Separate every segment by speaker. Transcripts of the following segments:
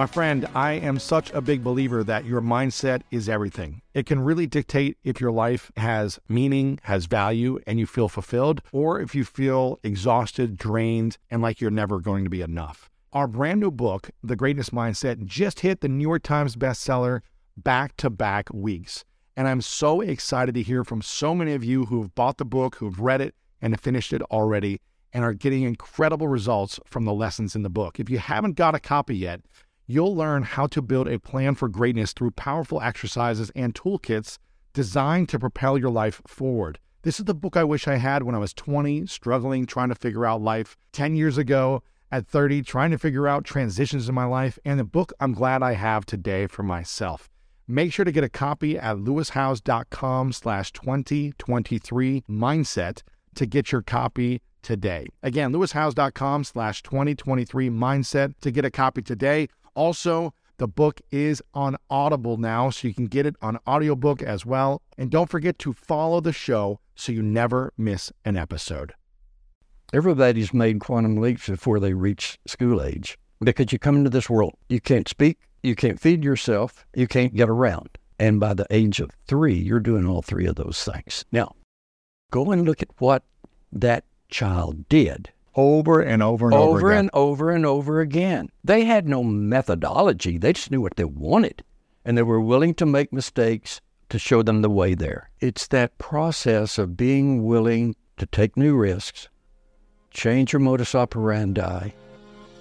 Speaker 1: My friend, I am such a big believer that your mindset is everything. It can really dictate if your life has meaning, has value, and you feel fulfilled, or if you feel exhausted, drained, and like you're never going to be enough. Our brand new book, The Greatness Mindset, just hit the New York Times bestseller back to back weeks. And I'm so excited to hear from so many of you who have bought the book, who've read it, and finished it already, and are getting incredible results from the lessons in the book. If you haven't got a copy yet, you'll learn how to build a plan for greatness through powerful exercises and toolkits designed to propel your life forward. This is the book I wish I had when I was 20, struggling, trying to figure out life. 10 years ago, at 30, trying to figure out transitions in my life, and the book I'm glad I have today for myself. Make sure to get a copy at lewishowes.com slash 2023 mindset to get your copy today. Again, lewishowes.com slash 2023 mindset to get a copy today. Also, the book is on Audible now, so you can get it on audiobook as well. And don't forget to follow the show so you never miss an episode.
Speaker 2: Everybody's made quantum leaps before they reach school age because you come into this world, you can't speak, you can't feed yourself, you can't get around. And by the age of three, you're doing all three of those things. Now, go and look at what that child did
Speaker 1: over and over and over,
Speaker 2: over
Speaker 1: again.
Speaker 2: and over and over again. They had no methodology. They just knew what they wanted, and they were willing to make mistakes to show them the way there. It's that process of being willing to take new risks, change your modus operandi,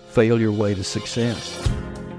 Speaker 2: fail your way to success.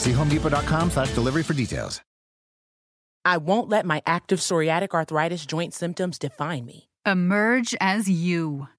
Speaker 3: See homedepot.com slash delivery for details.
Speaker 4: I won't let my active psoriatic arthritis joint symptoms define me.
Speaker 5: Emerge as you.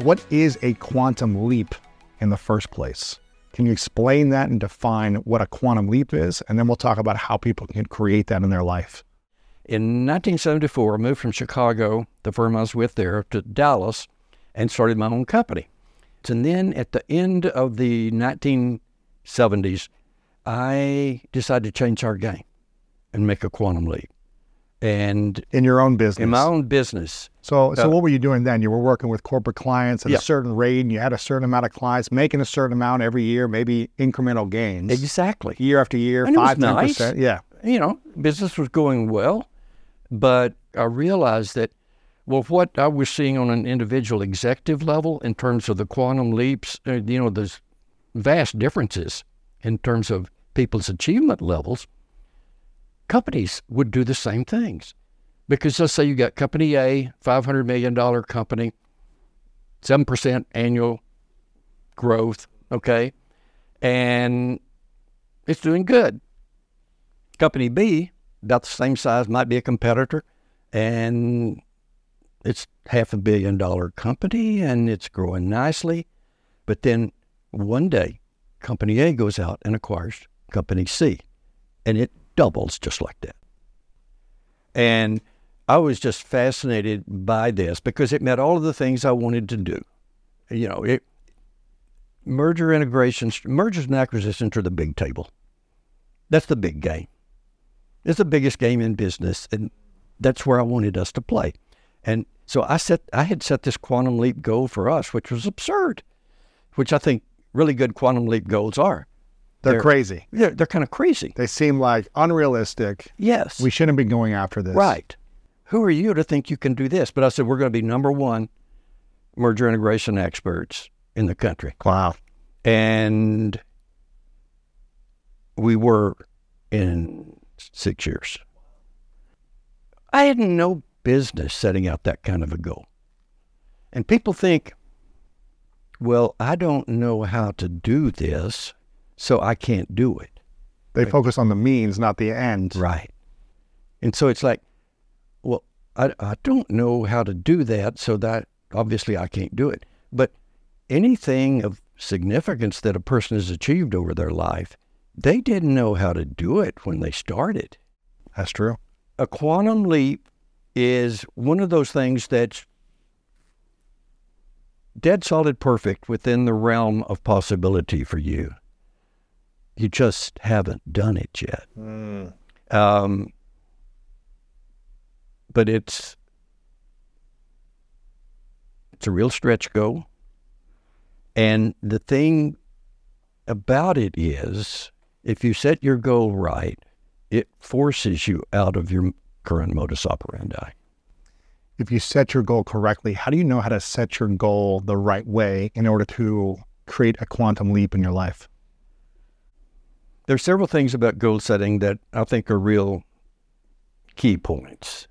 Speaker 1: What is a quantum leap in the first place? Can you explain that and define what a quantum leap is? And then we'll talk about how people can create that in their life.
Speaker 2: In 1974, I moved from Chicago, the firm I was with there, to Dallas and started my own company. And then at the end of the 1970s, I decided to change our game and make a quantum leap. And
Speaker 1: In your own business.
Speaker 2: in my own business,
Speaker 1: So, so
Speaker 2: Uh,
Speaker 1: what were you doing then? You were working with corporate clients at
Speaker 2: Yeah.
Speaker 1: a certain rate, and you had a certain amount of clients, making a certain amount every year, maybe incremental gains,
Speaker 2: exactly.
Speaker 1: year after year,
Speaker 2: And it was
Speaker 1: five, ten
Speaker 2: nice.
Speaker 1: percent. Yeah,
Speaker 2: you know, business was going well, but I realized that, well, what I was seeing on an individual executive level in terms of the quantum leaps, uh, you know, the vast differences in terms of people's achievement levels, companies would do the same things. Because let's say you got company A, $500 million company, 7% annual growth, okay? And it's doing good. Company B, about the same size, might be a competitor, and it's half a billion dollar company and it's growing nicely. But then one day, Company A goes out and acquires Company C, and it doubles just like that. And I was just fascinated by this because it met all of the things I wanted to do. You know, it, merger integrations, mergers and acquisitions are the big table. That's the big game. It's the biggest game in business, and that's where I wanted us to play. And so I set, I had set this quantum leap goal for us, which was absurd, which I think really good quantum leap goals are.
Speaker 6: They're,
Speaker 2: They're-
Speaker 6: crazy.
Speaker 2: They're, they're kind of crazy.
Speaker 6: They seem like unrealistic.
Speaker 2: Yes.
Speaker 6: We shouldn't be going after this.
Speaker 2: Right. Who are you to think you can do this? But I said, we're going to be number one merger integration experts in the country.
Speaker 6: Wow.
Speaker 2: And we were in six years. I had no business setting out that kind of a goal. And people think, well, I don't know how to do this, so I can't do it.
Speaker 6: They focus on the means, not the end.
Speaker 2: Right. And so it's like, well, I, I don't know how to do that, so that obviously I can't do it. But anything of significance that a person has achieved over their life, they didn't know how to do it when they started.
Speaker 6: That's true.
Speaker 2: A quantum leap is one of those things that's dead solid perfect within the realm of possibility for you. You just haven't done it yet. Um, but it's it's a real stretch goal. And the thing about it is, if you set your goal right, it forces you out of your current modus operandi.
Speaker 6: If you set your goal correctly, how do you know how to set your goal the right way in order to create a quantum leap in your life?
Speaker 2: There's several things about goal setting that I think are real key points.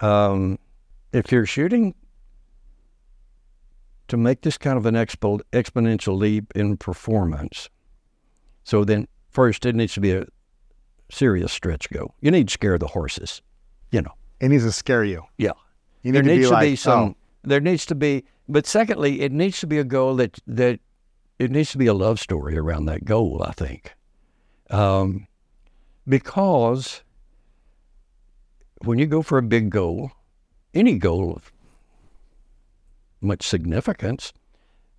Speaker 2: Um, if you're shooting to make this kind of an expo- exponential leap in performance, so then first it needs to be a serious stretch goal. You need to scare the horses, you know.
Speaker 6: It needs to scare you.
Speaker 2: Yeah.
Speaker 6: You
Speaker 2: there
Speaker 6: to
Speaker 2: needs
Speaker 6: be
Speaker 2: to
Speaker 6: like,
Speaker 2: be some.
Speaker 6: oh.
Speaker 2: There needs to be, but secondly, it needs to be a goal that that it needs to be a love story around that goal. I think, um, because when you go for a big goal, any goal of much significance,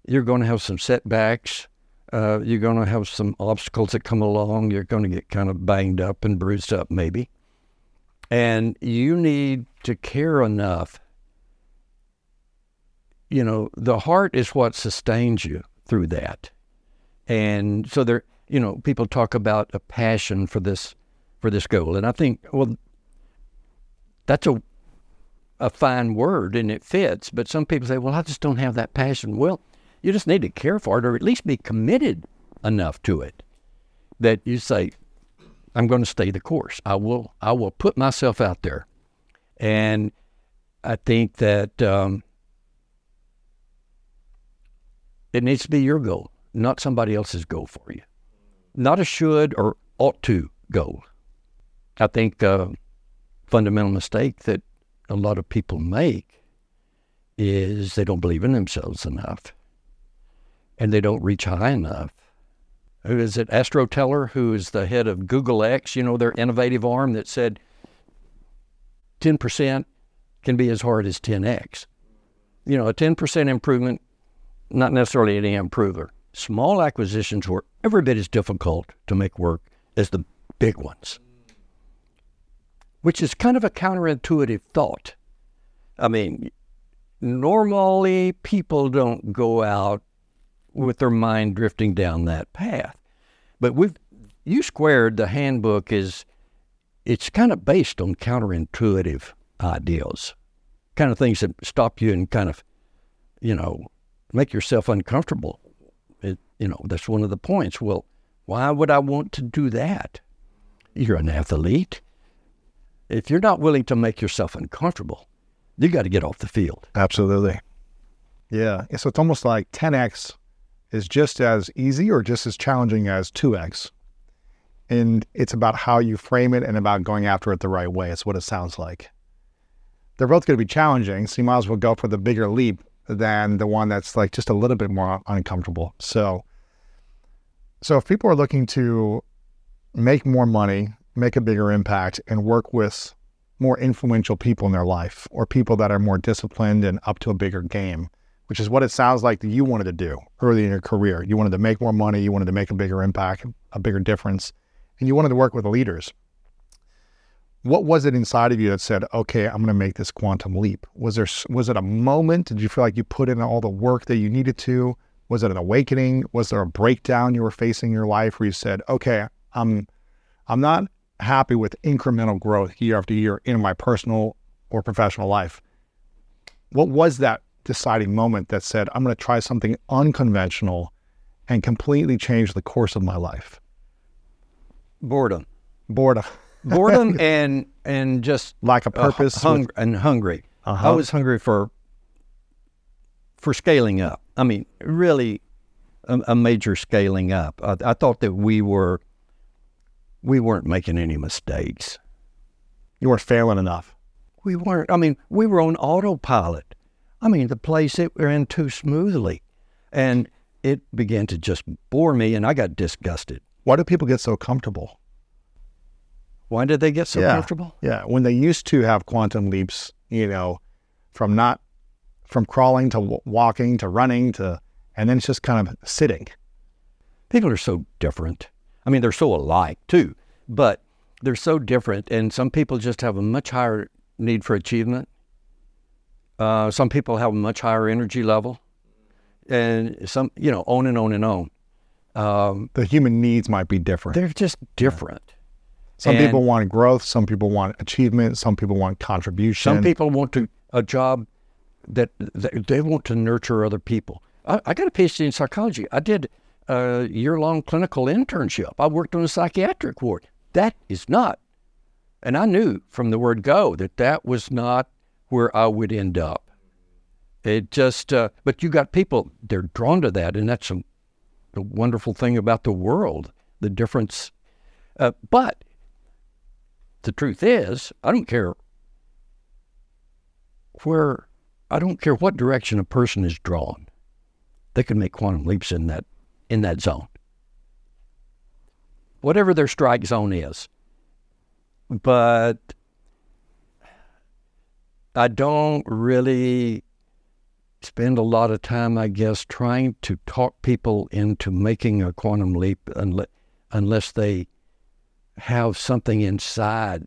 Speaker 2: you're going to have some setbacks. Uh, you're going to have some obstacles that come along. You're going to get kind of banged up and bruised up, maybe. And you need to care enough. You know, the heart is what sustains you through that. And so there, you know, people talk about a passion for this for this goal. And I think, well, that's a a fine word and it fits, but some people say, well, I just don't have that passion. Well, you just need to care for it or at least be committed enough to it that you say, I'm going to stay the course. I will I will put myself out there. And I think that um, it needs to be your goal, not somebody else's goal for you. Not a should or ought to goal. I think uh, fundamental mistake that a lot of people make is they don't believe in themselves enough and they don't reach high enough. Who is it? Astro Teller, who is the head of Google X, you know, their innovative arm that said 10% can be as hard as 10x. You know, a 10% improvement, not necessarily any improver. Small acquisitions were every bit as difficult to make work as the big ones, which is kind of a counterintuitive thought. I mean, normally people don't go out with their mind drifting down that path. But we've U squared, the handbook is it's kind of based on counterintuitive ideals, kind of things that stop you and kind of, you know, make yourself uncomfortable. You know, that's one of the points. Well, why would I want to do that? You're an athlete. If you're not willing to make yourself uncomfortable, you got to get off the field.
Speaker 1: Absolutely. Yeah. So it's almost like 10x is just as easy or just as challenging as 2x. And it's about how you frame it and about going after it the right way. It's what it sounds like. They're both going to be challenging, so you might as well go for the bigger leap than the one that's like just a little bit more uncomfortable. So, so if people are looking to make more money, make a bigger impact, and work with more influential people in their life or people that are more disciplined and up to a bigger game, which is what it sounds like that you wanted to do early in your career. You wanted to make more money, you wanted to make a bigger impact, a bigger difference, and you wanted to work with leaders. What was it inside of you that said, "Okay, I'm going to make this quantum leap"? Was there was it a moment? Did you feel like you put in all the work that you needed to? Was it an awakening? Was there a breakdown you were facing in your life where you said, "Okay, I'm I'm not happy with incremental growth year after year in my personal or professional life. What was that deciding moment that said, I'm going to try something unconventional and completely change the course of my life?
Speaker 2: Boredom.
Speaker 1: Boredom.
Speaker 2: Boredom and and just
Speaker 1: lack of purpose
Speaker 2: uh, hung, with... and hungry. Uh-huh. I was hungry for for scaling up. I mean, really a, a major scaling up. I, I thought that we were we weren't making any mistakes.
Speaker 1: You weren't failing enough.
Speaker 2: We weren't. I mean, we were on autopilot. I mean, the place it ran too smoothly. And it began to just bore me, and I got disgusted.
Speaker 1: Why do people get so comfortable?
Speaker 2: Why did they get so
Speaker 1: yeah.
Speaker 2: comfortable?
Speaker 1: Yeah, when they used to have quantum leaps, you know, from not from crawling to w- walking to running to, and then it's just kind of sitting.
Speaker 2: People are so different. I mean, they're so alike too, but they're so different. And some people just have a much higher need for achievement. Uh, some people have a much higher energy level, and some, you know, on and on and on.
Speaker 1: Um, the human needs might be different.
Speaker 2: They're just different. Yeah.
Speaker 1: Some and people want growth. Some people want achievement. Some people want contribution.
Speaker 2: Some people want to a job that, that they want to nurture other people. I, I got a PhD in psychology. I did a year long clinical internship. I worked on a psychiatric ward. That is not, and I knew from the word go that that was not where I would end up. It just, uh, but you got people, they're drawn to that, and that's a, the wonderful thing about the world, the difference. Uh, but the truth is, I don't care where, I don't care what direction a person is drawn. They can make quantum leaps in that in that zone. Whatever their strike zone is. But I don't really spend a lot of time, I guess, trying to talk people into making a quantum leap unless, unless they have something inside.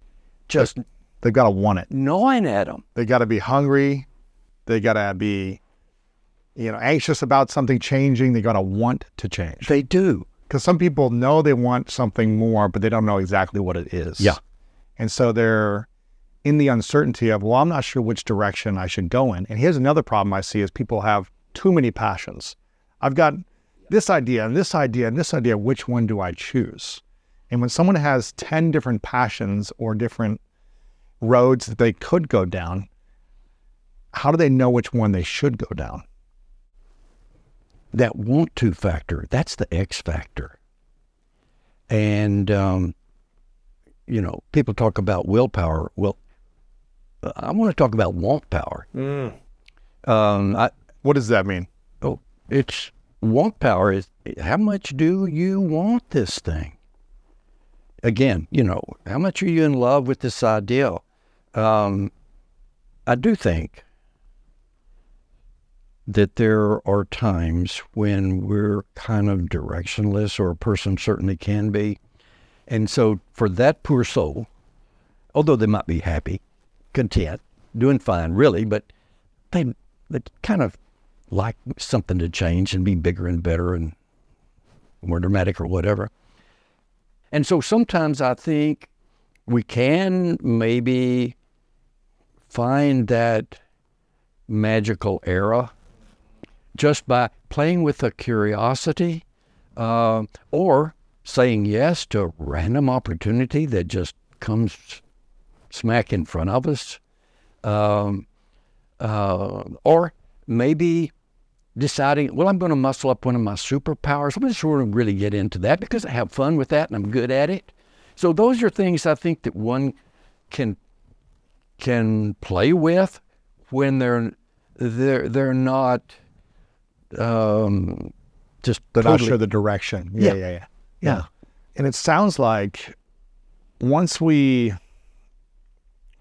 Speaker 2: Just
Speaker 1: they've got to want it,
Speaker 2: gnawing at them.
Speaker 1: They got to be hungry. They got to be you know, anxious about something changing, they got to want to change.
Speaker 2: They do.
Speaker 1: Because some people know they want something more, but they don't know exactly what it is.
Speaker 2: Yeah.
Speaker 1: And so they're in the uncertainty of, well, I'm not sure which direction I should go in. And here's another problem I see is people have too many passions. I've got this idea and this idea and this idea. Which one do I choose? And when someone has 10 different passions or different roads that they could go down, how do they know which one they should go down?
Speaker 2: that want to factor, that's the X factor. And, um, you know, people talk about willpower. Well, I want to talk about want power. Mm.
Speaker 1: Um, I, what does that mean?
Speaker 2: Oh, it's want power is how much do you want this thing? Again, you know, how much are you in love with this ideal? Um, I do think that there are times when we're kind of directionless, or a person certainly can be. And so, for that poor soul, although they might be happy, content, doing fine, really, but they, they kind of like something to change and be bigger and better and more dramatic or whatever. And so sometimes I think we can maybe find that magical era just by playing with a curiosity uh, or saying yes to a random opportunity that just comes smack in front of us, um, uh, or maybe deciding, well, I'm going to muscle up one of my superpowers. I'm sort of really get into that because I have fun with that and I'm good at it. So those are things I think that one can can play with when they're they're they're not um, just
Speaker 1: they're
Speaker 2: totally,
Speaker 1: not sure the direction. Yeah,
Speaker 2: Yeah.
Speaker 1: yeah, yeah,
Speaker 2: Yeah.
Speaker 1: And it sounds like once we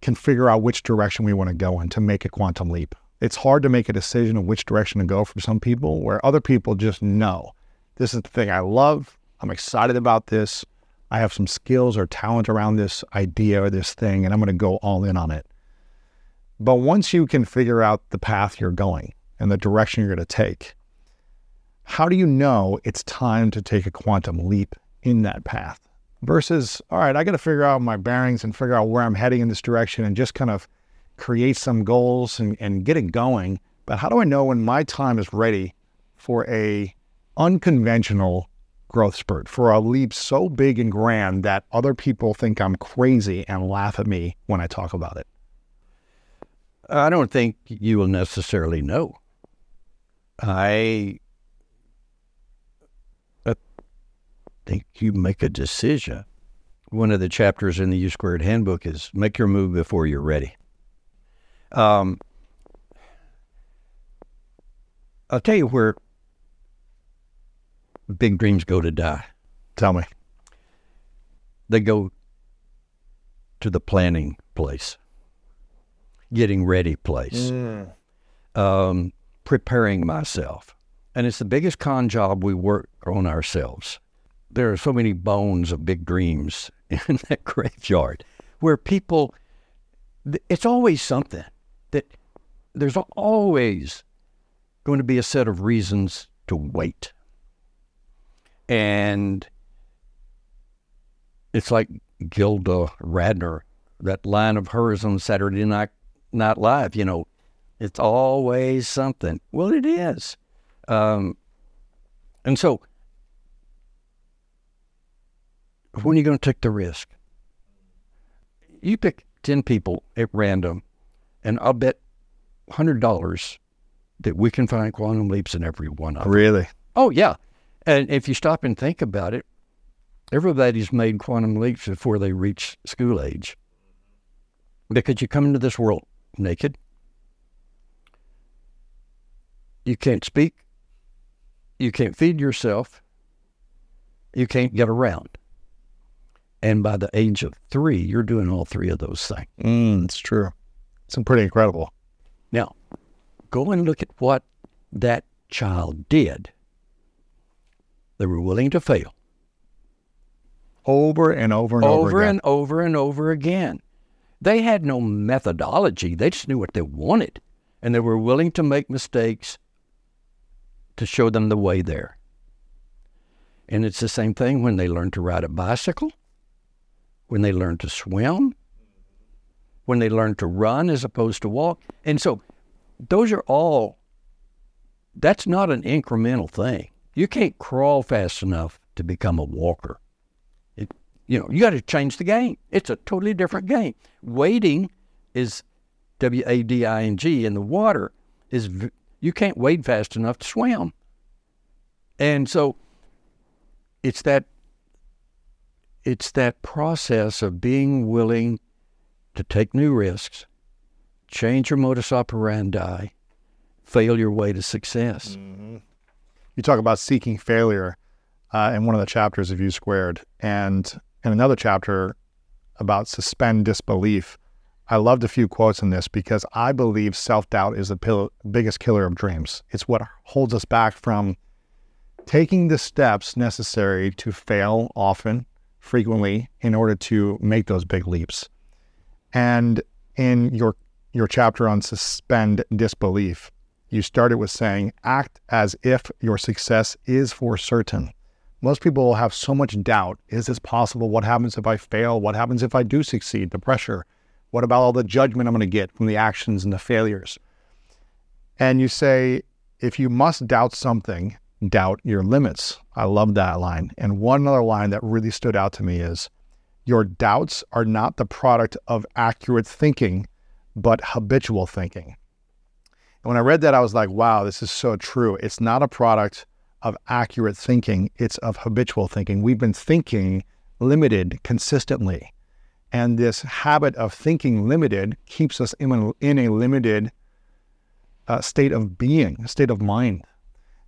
Speaker 1: can figure out which direction we want to go in to make a quantum leap, it's hard to make a decision of which direction to go for some people, where other people just know this is the thing I love. I'm excited about this. I have some skills or talent around this idea or this thing, and I'm going to go all in on it. But once you can figure out the path you're going and the direction you're going to take, how do you know it's time to take a quantum leap in that path versus, all right, I got to figure out my bearings and figure out where I'm heading in this direction and just kind of create some goals and, and get it going. But how do I know when my time is ready for a unconventional growth spurt, for a leap so big and grand that other people think I'm crazy and laugh at me when I talk about it?
Speaker 2: I don't think you will necessarily know. I, think you make a decision. One of the chapters in the U Squared Handbook is make your move before you're ready. Um, I'll tell you where big dreams go to die.
Speaker 1: Tell me.
Speaker 2: They go to the planning place, getting ready place, um, preparing myself. And it's the biggest con job we work on ourselves. There are so many bones of big dreams in that graveyard where people, it's always something that there's always going to be a set of reasons to wait. And it's like Gilda Radner, that line of hers on Saturday Night, Night Live, you know, it's always something. Well, it is. Um, and so, when are you going to take the risk? You pick 10 people at random, and I'll bet $100 that we can find quantum leaps in every one of them.
Speaker 1: Really?
Speaker 2: Oh, yeah. And if you stop and think about it, everybody's made quantum leaps before they reach school age. Because you come into this world naked. You can't speak. You can't feed yourself. You can't get around. And by the age of three, you're doing all three of those things.
Speaker 1: Mm, it's true. It's pretty incredible.
Speaker 2: Now, go and look at what that child did. They were willing to fail
Speaker 1: Over and over and over,
Speaker 2: over
Speaker 1: again.
Speaker 2: and over and over again. They had no methodology. They just knew what they wanted. And they were willing to make mistakes to show them the way there. And it's the same thing when they learn to ride a bicycle, when they learn to swim, when they learn to run as opposed to walk. And so those are all, that's not an incremental thing. You can't crawl fast enough to become a walker. It, you know, you got to change the game. It's a totally different game. Wading is W A D I N G in the water is you can't wade fast enough to swim. And so it's that it's that process of being willing to take new risks, change your modus operandi, fail your way to success.
Speaker 1: you talk about seeking failure uh, in one of the chapters of U Squared, and in another chapter about suspend disbelief. I loved a few quotes in this because I believe self doubt is the pill- biggest killer of dreams. It's what holds us back from taking the steps necessary to fail often, frequently, in order to make those big leaps. And in your your chapter on suspend disbelief, you started with saying act as if your success is for certain. Most people will have so much doubt. Is this possible? What happens if I fail? What happens if I do succeed? The pressure. What about all the judgment I'm going to get from the actions and the failures? And you say if you must doubt something, doubt your limits. I love that line. And one other line that really stood out to me is your doubts are not the product of accurate thinking, but habitual thinking. And when I read that, I was like, wow, this is so true. It's not a product of accurate thinking, it's of habitual thinking. We've been thinking limited consistently. And this habit of thinking limited keeps us in a, in a limited uh, state of being, a state of mind,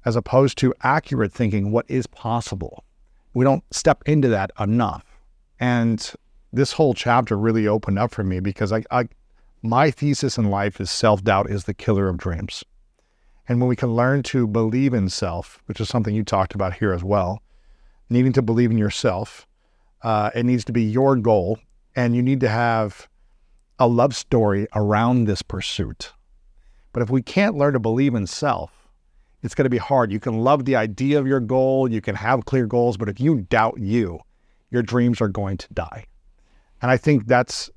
Speaker 1: as opposed to accurate thinking, what is possible. We don't step into that enough. And this whole chapter really opened up for me because I, I my thesis in life is self doubt is the killer of dreams. And when we can learn to believe in self, which is something you talked about here as well, needing to believe in yourself, uh, it needs to be your goal. And you need to have a love story around this pursuit. But if we can't learn to believe in self, it's going to be hard. You can love the idea of your goal, you can have clear goals, but if you doubt you, your dreams are going to die. And I think that's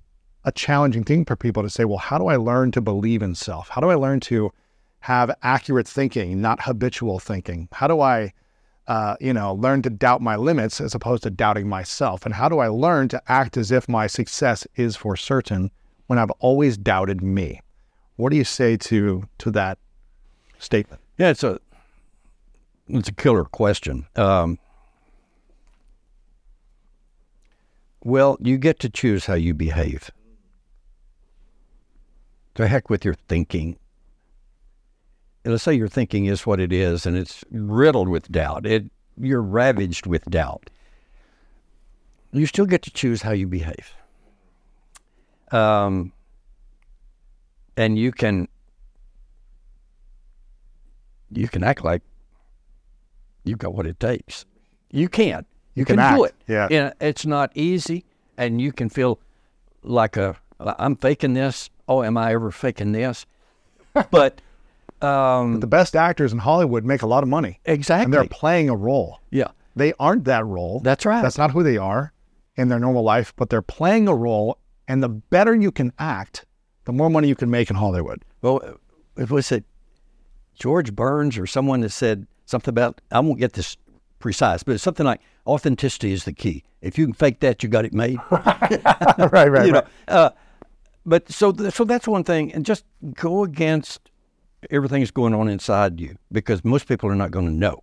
Speaker 1: a challenging thing for people to say, well, how do I learn to believe in self? How do I learn to have accurate thinking, not habitual thinking? How do I, uh, you know, learn to doubt my limits as opposed to doubting myself? And how do I learn to act as if my success is for certain when I've always doubted me? What do you say to to that statement?
Speaker 2: Yeah, it's a it's a killer question. Um, well, you get to choose how you behave. To heck with your thinking. Let's say your thinking is what it is, and it's riddled with doubt. It you're ravaged with doubt. You still get to choose how you behave. Um, and you can you can act like you've got what it takes. You can. You,
Speaker 1: You
Speaker 2: can,
Speaker 1: can
Speaker 2: do it.
Speaker 1: yeah.
Speaker 2: And it's not easy, and you can feel like a I'm faking this. Oh, am I ever faking this? But um,
Speaker 1: The best actors in Hollywood make a lot of money.
Speaker 2: exactly.
Speaker 1: And they're playing a role.
Speaker 2: yeah.
Speaker 1: They aren't that role.
Speaker 2: That's right.
Speaker 1: That's not who they are in their normal life, but they're playing a role. And the better you can act, the more money you can make in Hollywood.
Speaker 2: Well, it was it George Burns or someone that said something about I won't get this precise, but it's something like authenticity is the key. If you can fake that, you got it made.
Speaker 1: right, right,
Speaker 2: you know, uh, but so th- so that's one thing, and just go against everything that's going on inside you because most people are not going to know.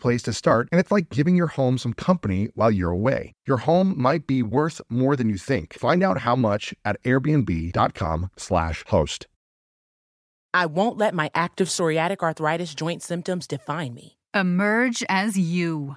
Speaker 6: place to start, and it's like giving your home some company while you're away. Your home might be worth more than you think. Find out how much at airbnb.com/slash host.
Speaker 4: I won't let my active psoriatic arthritis joint symptoms define me.
Speaker 5: Emerge as you.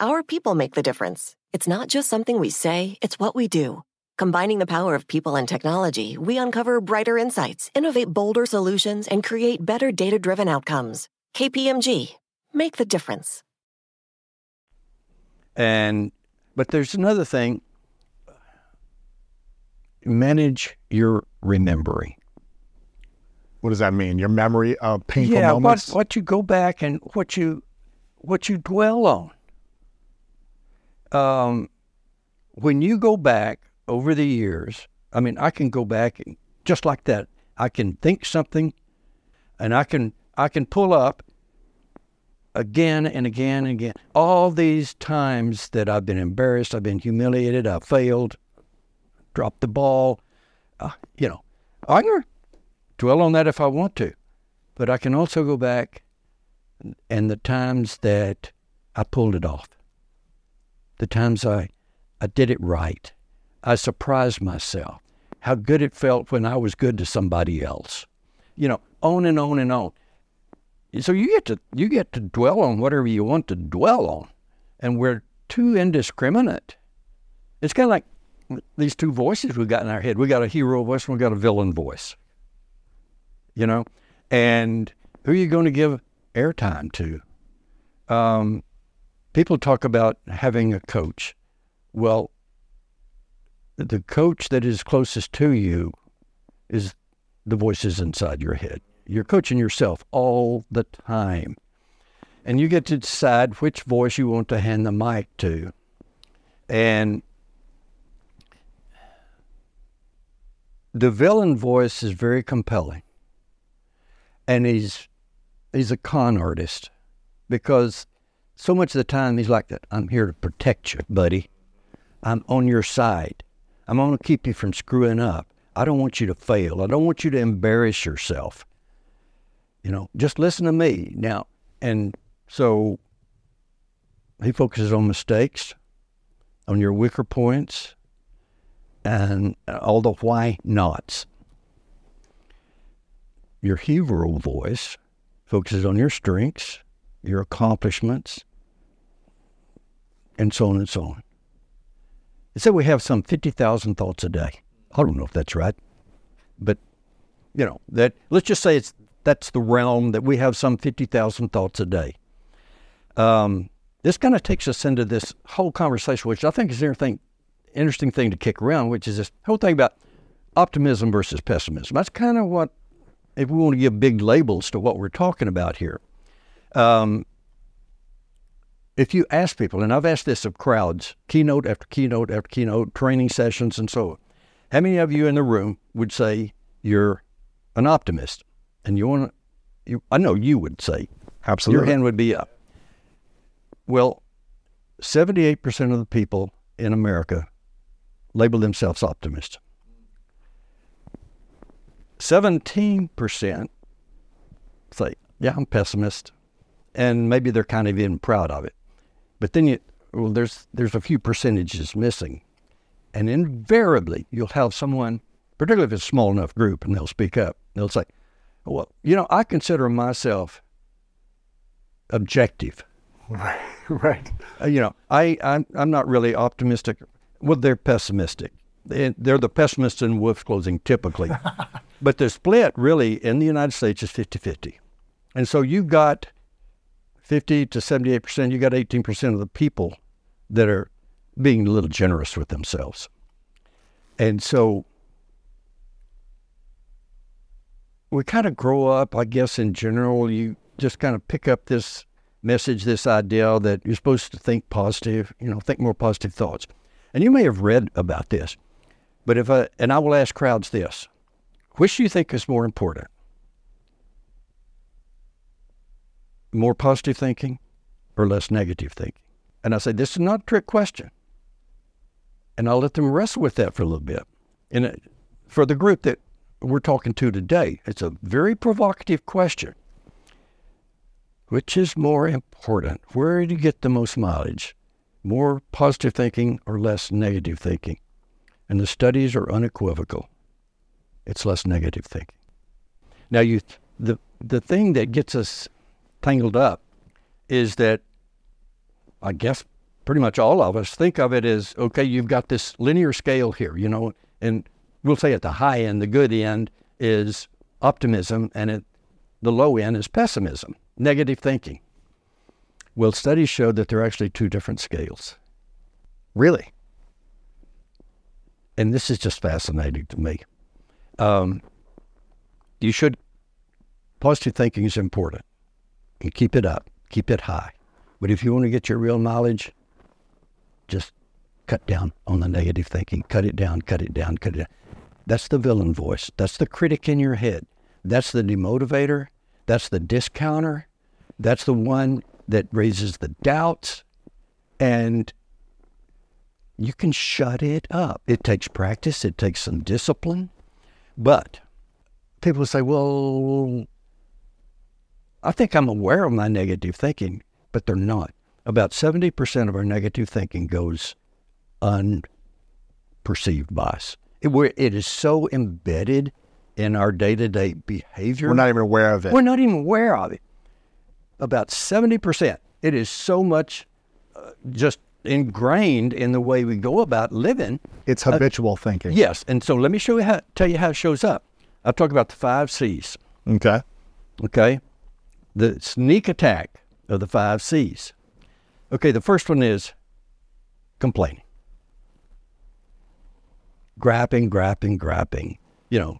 Speaker 7: our people make the difference. It's not just something we say, it's what we do. Combining the power of people and technology, we uncover brighter insights, innovate bolder solutions, and create better data driven outcomes. KPMG, make the difference.
Speaker 2: And but there's another thing. Manage your remembering.
Speaker 1: What does that mean? Your memory of painful
Speaker 2: yeah,
Speaker 1: moments?
Speaker 2: what what you go back and what you what you dwell on. Um, when you go back over the years, I mean, I can go back just like that. I can think something, and I can I can pull up again and again and again all these times that I've been embarrassed, I've been humiliated, I've failed, dropped the ball. Uh, you know, I can dwell on that if I want to, but I can also go back and the times that I pulled it off, the times I I did it right, I surprised myself how good it felt when I was good to somebody else. You know, on and on and on. So you get to you get to dwell on whatever you want to dwell on, and we're too indiscriminate. It's kind of like these two voices we've got in our head. We got a hero voice and we got a villain voice. You know, and who are you going to give airtime to? Um, people talk about having a coach. Well, the coach that is closest to you is the voices inside your head. You're coaching yourself all the time. And you get to decide which voice you want to hand the mic to. And the villain voice is very compelling. And he's he's a con artist because so much of the time he's like that. I'm here to protect you, buddy. I'm on your side. I'm going to keep you from screwing up. I don't want you to fail. I don't want you to embarrass yourself. You know, just listen to me. Now, and so he focuses on mistakes, on your weaker points, and all the why nots. Your hero voice focuses on your strengths, your accomplishments, and so on and so on. It said we have some 50,000 thoughts a day. I don't know if that's right, but you know that. Let's just say it's that's the realm that we have some 50,000 thoughts a day. Um, this kind of takes us into this whole conversation, which I think is an interesting thing to kick around, which is this whole thing about optimism versus pessimism. That's kind of what, if we want to give big labels to what we're talking about here. Um, if you ask people, and I've asked this of crowds, keynote after keynote after keynote, training sessions, and so on, how many of you in the room would say you're an optimist? And you want to, I know you would say,
Speaker 6: absolutely,
Speaker 2: your hand would be up. Well, 78% of the people in America label themselves optimists. 17% say, yeah, I'm pessimist. And maybe they're kind of even proud of it. But then you, well, there's there's a few percentages missing, and invariably you'll have someone, particularly if it's a small enough group, and they'll speak up. They'll say, "Well, you know, I consider myself objective."
Speaker 6: Right. Right.
Speaker 2: Uh, you know, I I'm, I'm not really optimistic. Well, they're pessimistic. They, they're the pessimists in wolf clothing typically. but the split really in the United States is 50 50. And so you've got 50 to 78 percent, you got 18 percent of the people that are being a little generous with themselves. And so we kind of grow up, I guess, in general, you just kind of pick up this message, this idea that you're supposed to think positive, you know, think more positive thoughts. And you may have read about this, but if I, and I will ask crowds this, which do you think is more important? More positive thinking or less negative thinking? And I say, this is not a trick question. And I'll let them wrestle with that for a little bit. And uh, for the group that we're talking to today, it's a very provocative question. Which is more important? Where do you get the most mileage? More positive thinking or less negative thinking? And the studies are unequivocal. It's less negative thinking. Now, you, the, the thing that gets us tangled up is that I guess pretty much all of us think of it as okay, you've got this linear scale here, you know, and we'll say at the high end, the good end is optimism, and at the low end is pessimism, negative thinking. Well, studies show that there are actually two different scales.
Speaker 6: Really?
Speaker 2: And this is just fascinating to me. Um, you should, positive thinking is important and keep it up, keep it high. But if you want to get your real knowledge, just cut down on the negative thinking. Cut it down, cut it down, cut it down. That's the villain voice. That's the critic in your head. That's the demotivator. That's the discounter. That's the one that raises the doubts. And you can shut it up. It takes practice, it takes some discipline. But people say, well, I think I'm aware of my negative thinking, but they're not. About 70% of our negative thinking goes unperceived by us. It, it is so embedded in our day to day behavior.
Speaker 1: We're not even aware of it.
Speaker 2: We're not even aware of it. About 70%. It is so much uh, just ingrained in the way we go about living.
Speaker 1: It's habitual uh, thinking.
Speaker 2: Yes. And so let me show you how, tell you how it shows up. I'll talk about the five C's.
Speaker 1: Okay.
Speaker 2: Okay. The sneak attack of the five C's. Okay. The first one is complaining grapping, grapping, grapping. You know,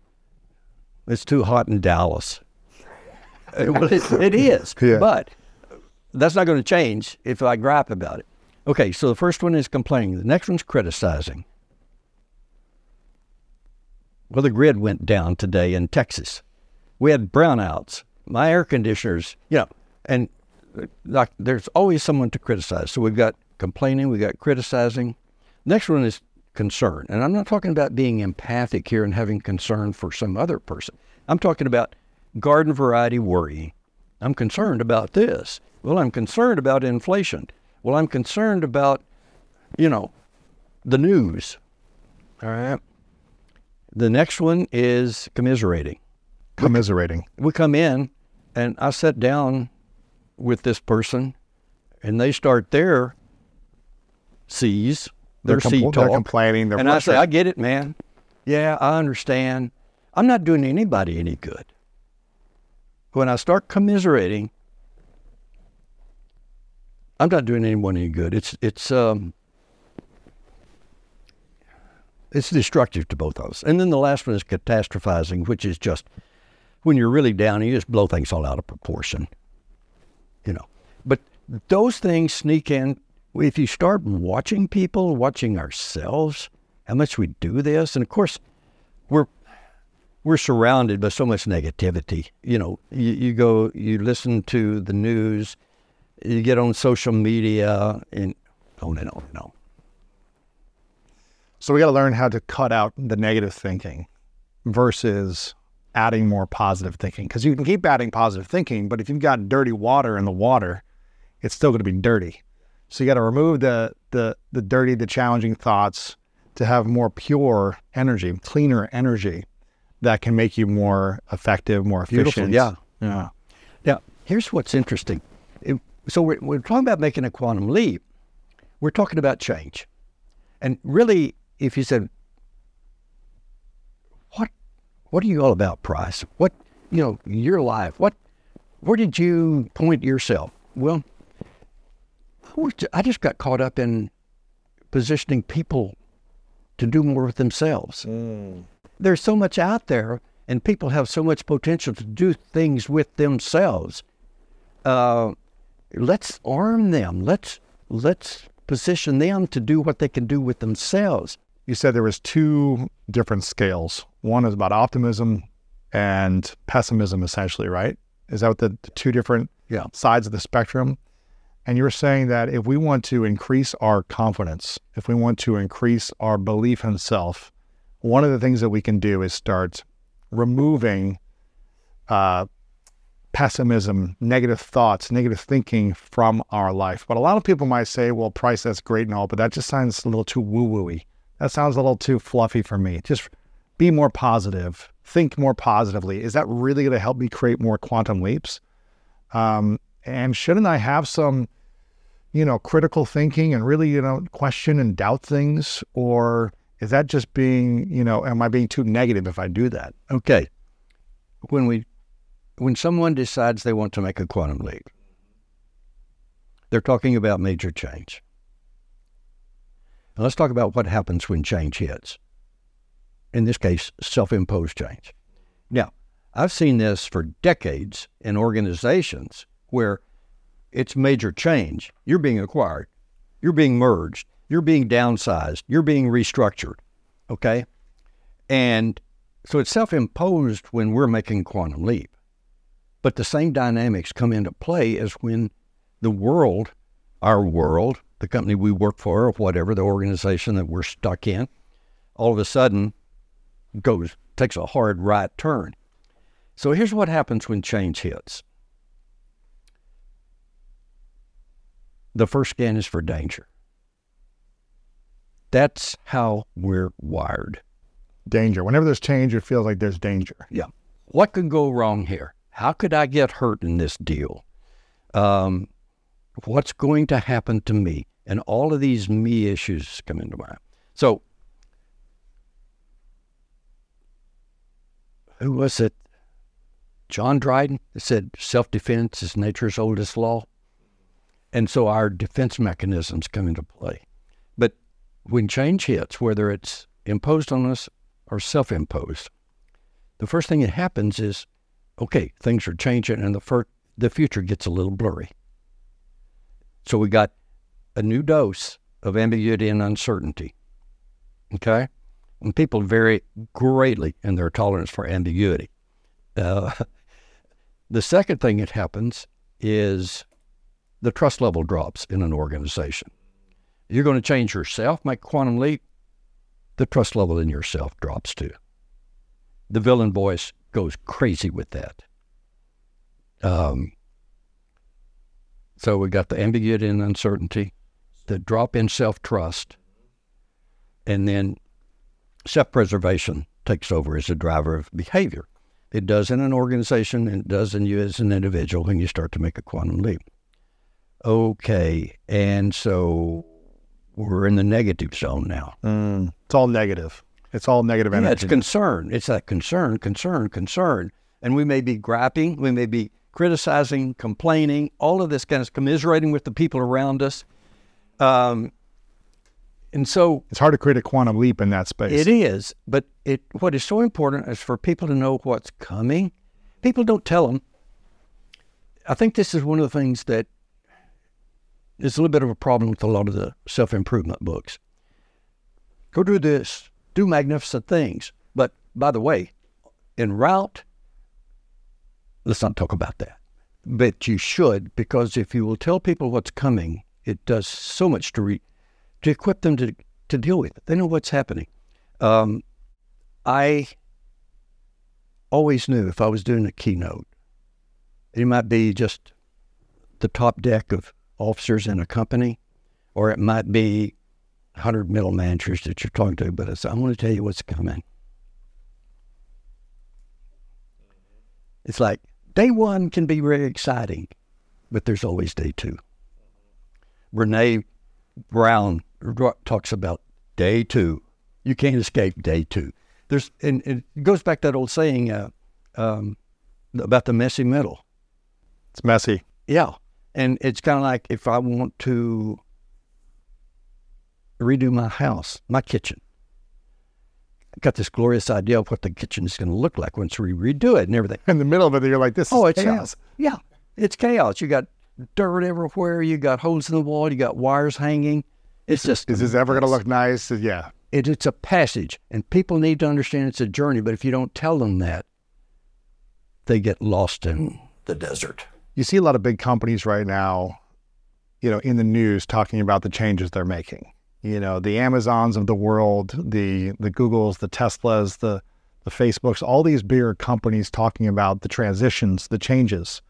Speaker 2: it's too hot in Dallas. well, it, it is. Yeah. But that's not going to change if I grap about it. Okay, so the first one is complaining. The next one's criticizing. Well, the grid went down today in Texas. We had brownouts. My air conditioners, you know, and like there's always someone to criticize. So we've got complaining, we've got criticizing. Next one is concern. And I'm not talking about being empathic here and having concern for some other person. I'm talking about garden variety worrying. I'm concerned about this. Well, I'm concerned about inflation. Well, I'm concerned about, you know, the news. All right. The next one is commiserating.
Speaker 1: Commiserating.
Speaker 2: We, we come in and I sit down with this person and they start their C's
Speaker 1: they're, compl- they're complaining. They're
Speaker 2: and I say, I get it, man. Yeah, I understand. I'm not doing anybody any good. When I start commiserating, I'm not doing anyone any good. It's it's um, it's destructive to both of us. And then the last one is catastrophizing, which is just when you're really down, you just blow things all out of proportion. You know, but those things sneak in if you start watching people, watching ourselves, how much we do this, and of course, we're we're surrounded by so much negativity. You know, you, you go, you listen to the news, you get on social media, and on and on and on.
Speaker 1: So we got to learn how to cut out the negative thinking versus adding more positive thinking. Because you can keep adding positive thinking, but if you've got dirty water in the water, it's still going to be dirty. So you got to remove the the the dirty, the challenging thoughts to have more pure energy, cleaner energy that can make you more effective, more efficient.
Speaker 2: Beautiful, yeah.
Speaker 1: Yeah.
Speaker 2: Now, here's what's interesting. It, so we're, we're talking about making a quantum leap. We're talking about change. And really, if you said, what what are you all about, Price? What you know, your life, what where did you point yourself? Well, I just got caught up in positioning people to do more with themselves. Mm. There's so much out there, and people have so much potential to do things with themselves. Uh, let's arm them. Let's let's position them to do what they can do with themselves.
Speaker 1: You said there was two different scales. One is about optimism and pessimism, essentially, right? Is that the, the two different
Speaker 2: yeah.
Speaker 1: sides of the spectrum? And you're saying that if we want to increase our confidence, if we want to increase our belief in self, one of the things that we can do is start removing uh, pessimism, negative thoughts, negative thinking from our life. But a lot of people might say, well, Price, that's great and all, but that just sounds a little too woo wooey. That sounds a little too fluffy for me. Just be more positive, think more positively. Is that really going to help me create more quantum leaps? Um, and shouldn't I have some you know, critical thinking and really, you know, question and doubt things? Or is that just being, you know, am I being too negative if I do that?
Speaker 2: Okay. When we, when someone decides they want to make a quantum leap, they're talking about major change. Now let's talk about what happens when change hits. In this case, self imposed change. Now, I've seen this for decades in organizations where it's major change. You're being acquired, you're being merged, you're being downsized, you're being restructured. Okay? And so it's self imposed when we're making quantum leap. But the same dynamics come into play as when the world, our world, the company we work for, or whatever, the organization that we're stuck in, all of a sudden goes, takes a hard right turn. So here's what happens when change hits. The first scan is for danger. That's how we're wired.
Speaker 1: Danger. Whenever there's change, it feels like there's danger.
Speaker 2: Yeah. What could go wrong here? How could I get hurt in this deal? Um, what's going to happen to me? And all of these me issues come into mind. So, who was it? John Dryden said self defense is nature's oldest law. And so our defense mechanisms come into play. But when change hits, whether it's imposed on us or self imposed, the first thing that happens is okay, things are changing and the, fir- the future gets a little blurry. So we got a new dose of ambiguity and uncertainty. Okay? And people vary greatly in their tolerance for ambiguity. Uh, the second thing that happens is the trust level drops in an organization. You're going to change yourself, make quantum leap, the trust level in yourself drops too. The villain voice goes crazy with that. Um, so we got the ambiguity and uncertainty, the drop in self trust, and then self preservation takes over as a driver of behavior. It does in an organization and it does in you as an individual when you start to make a quantum leap. Okay, and so we're in the negative zone now.
Speaker 1: Mm, it's all negative. It's all negative energy.
Speaker 2: Yeah, it's concern. It's that concern, concern, concern. And we may be griping, we may be criticizing, complaining, all of this kind of commiserating with the people around us. Um, and so
Speaker 1: it's hard to create a quantum leap in that space.
Speaker 2: It is, but it what is so important is for people to know what's coming. People don't tell them. I think this is one of the things that is a little bit of a problem with a lot of the self improvement books. Go do this, do magnificent things. But by the way, en route, let's not talk about that. But you should, because if you will tell people what's coming, it does so much to re, to equip them to to deal with it. They know what's happening. Um, I always knew if I was doing a keynote, it might be just the top deck of officers in a company, or it might be 100 middle managers that you're talking to, but I'm going to tell you what's coming. It's like day one can be very exciting, but there's always day two. Brene Brown talks about day two. You can't escape day two. There's, and it goes back to that old saying uh, um, about the messy middle.
Speaker 1: It's messy.
Speaker 2: Yeah. And it's kind of like if I want to redo my house, my kitchen. Got this glorious idea of what the kitchen is going to look like once we redo it and everything.
Speaker 1: In the middle of it, you're like, this oh,
Speaker 2: it's
Speaker 1: chaos.
Speaker 2: Yeah, it's chaos. You got dirt everywhere. You got holes in the wall. You got wires hanging. It's just.
Speaker 1: Is this ever going to look nice? Uh, yeah.
Speaker 2: It, it's a passage, and people need to understand it's a journey. But if you don't tell them that, they get lost in the desert.
Speaker 1: You see a lot of big companies right now, you know, in the news talking about the changes they're making you know the Amazons of the world, the the Googles, the Teslas, the the Facebooks, all these bigger companies talking about the transitions, the changes,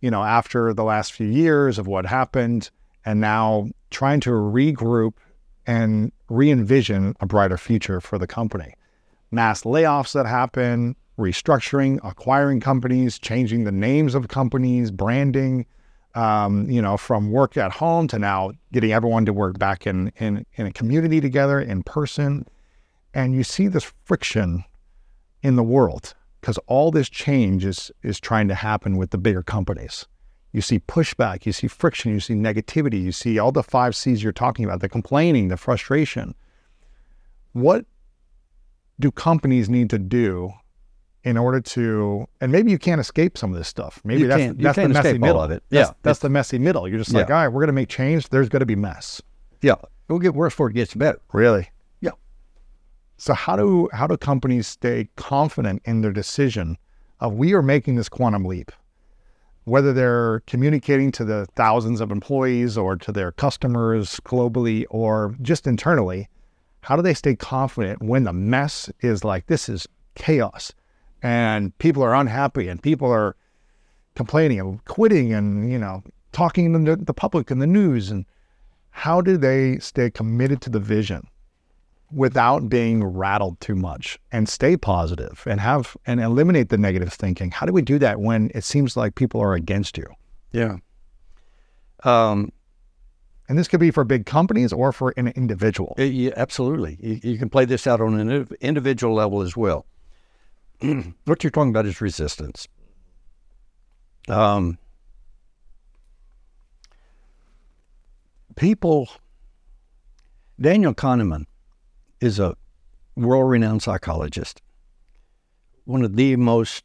Speaker 1: you know, after the last few years of what happened, and now trying to regroup and re-envision a brighter future for the company. Mass layoffs that happen, restructuring, acquiring companies, changing the names of companies, branding, um, you know, from work at home to now getting everyone to work back in, in, in a community together in person. And you see this friction in the world because all this change is, is trying to happen with the bigger companies. You see pushback, you see friction, you see negativity, you see all the five C's you're talking about the complaining, the frustration. What do companies need to do in order to, and maybe you can't escape some of this stuff. Maybe
Speaker 2: You
Speaker 1: that's
Speaker 2: can't-
Speaker 1: that's the messy middle
Speaker 2: of it. Yeah,
Speaker 1: that's
Speaker 2: it's-
Speaker 1: the messy middle. You're just like, all right, we're gonna make change. There's going to be mess.
Speaker 2: Yeah, it'll get worse before it gets better.
Speaker 1: Really?
Speaker 2: Yeah.
Speaker 1: So how do how do companies stay confident in their decision of we are making this quantum leap? Whether they're communicating to the thousands of employees or to their customers globally or just internally, how do they stay confident when the mess is like this is chaos and people are unhappy and people are complaining and quitting and you know talking to the, public and the news and how do they stay committed to the vision without being rattled too much and stay positive and have and eliminate the negative thinking how do we do that when it seems like people are against you
Speaker 2: Yeah. Um,
Speaker 1: and this could be for big companies or for an individual
Speaker 2: Uh, yeah, absolutely. You, you can play this out on an individual level as well. what you're talking about is resistance. Um, people, Daniel Kahneman is a world renowned psychologist, one of the most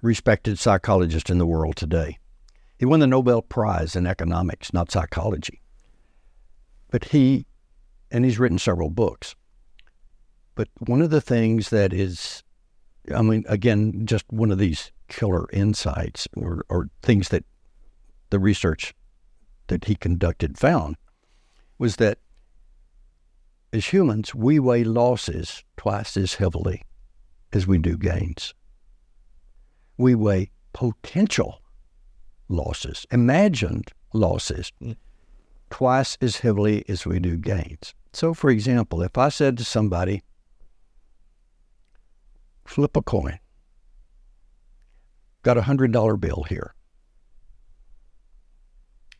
Speaker 2: respected psychologists in the world today. He won the Nobel Prize in economics, not psychology. But he, and he's written several books. But one of the things that is, I mean, again, just one of these killer insights or, or things that the research that he conducted found was that as humans, we weigh losses twice as heavily as we do gains. We weigh potential losses, imagined losses, hmm. twice as heavily as we do gains. So, for example, if I said to somebody, flip a coin, got a hundred dollar bill here.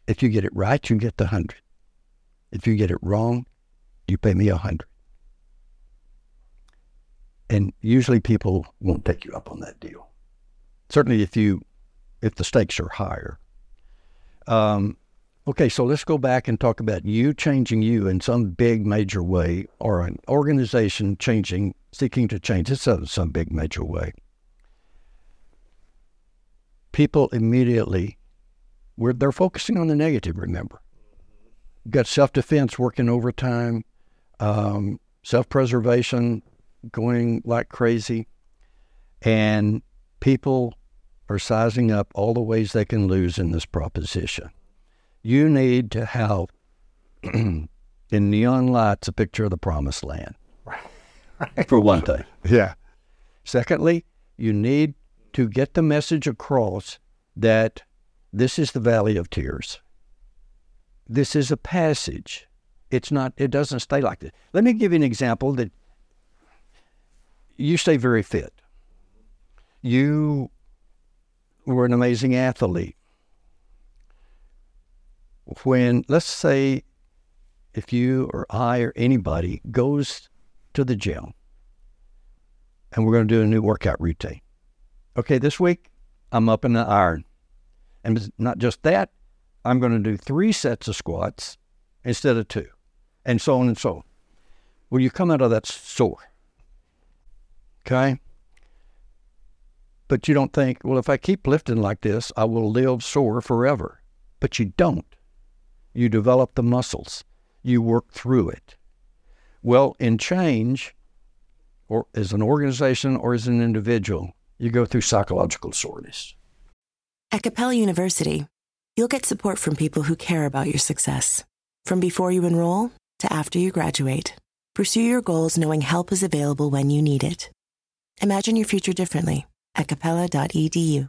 Speaker 2: If you get it right, you get the hundred. If you get it wrong, you pay me a hundred. And usually people won't take you up on that deal. Certainly if you if the stakes are higher. Um, okay, so let's go back and talk about you changing you in some big major way, or an organization changing, seeking to change it in some big major way. People immediately, we're, they're focusing on the negative. Remember, You've got self-defense working overtime, um, self-preservation going like crazy, and people are sizing up all the ways they can lose in this proposition. You need to have in neon lights a picture of the promised land. For one thing.
Speaker 1: Yeah.
Speaker 2: Secondly, you need to get the message across that this is the valley of tears. This is a passage. It's not it doesn't stay like this. Let me give you an example that you stay very fit. You were an amazing athlete. When, let's say, if you or I or anybody goes to the gym and we're going to do a new workout routine. Okay, this week I'm up in the iron. And not just that, I'm going to do three sets of squats instead of two, and so on and so on. Well, you come out of that sore. Okay? But you don't think, well, if I keep lifting like this, I will live sore forever. But you don't. You develop the muscles, you work through it. Well, in change, or as an organization or as an individual, you go through psychological soreness.
Speaker 8: At Capella University, you'll get support from people who care about your success. From before you enroll to after you graduate, pursue your goals knowing help is available when you need it. Imagine your future differently at capella.edu.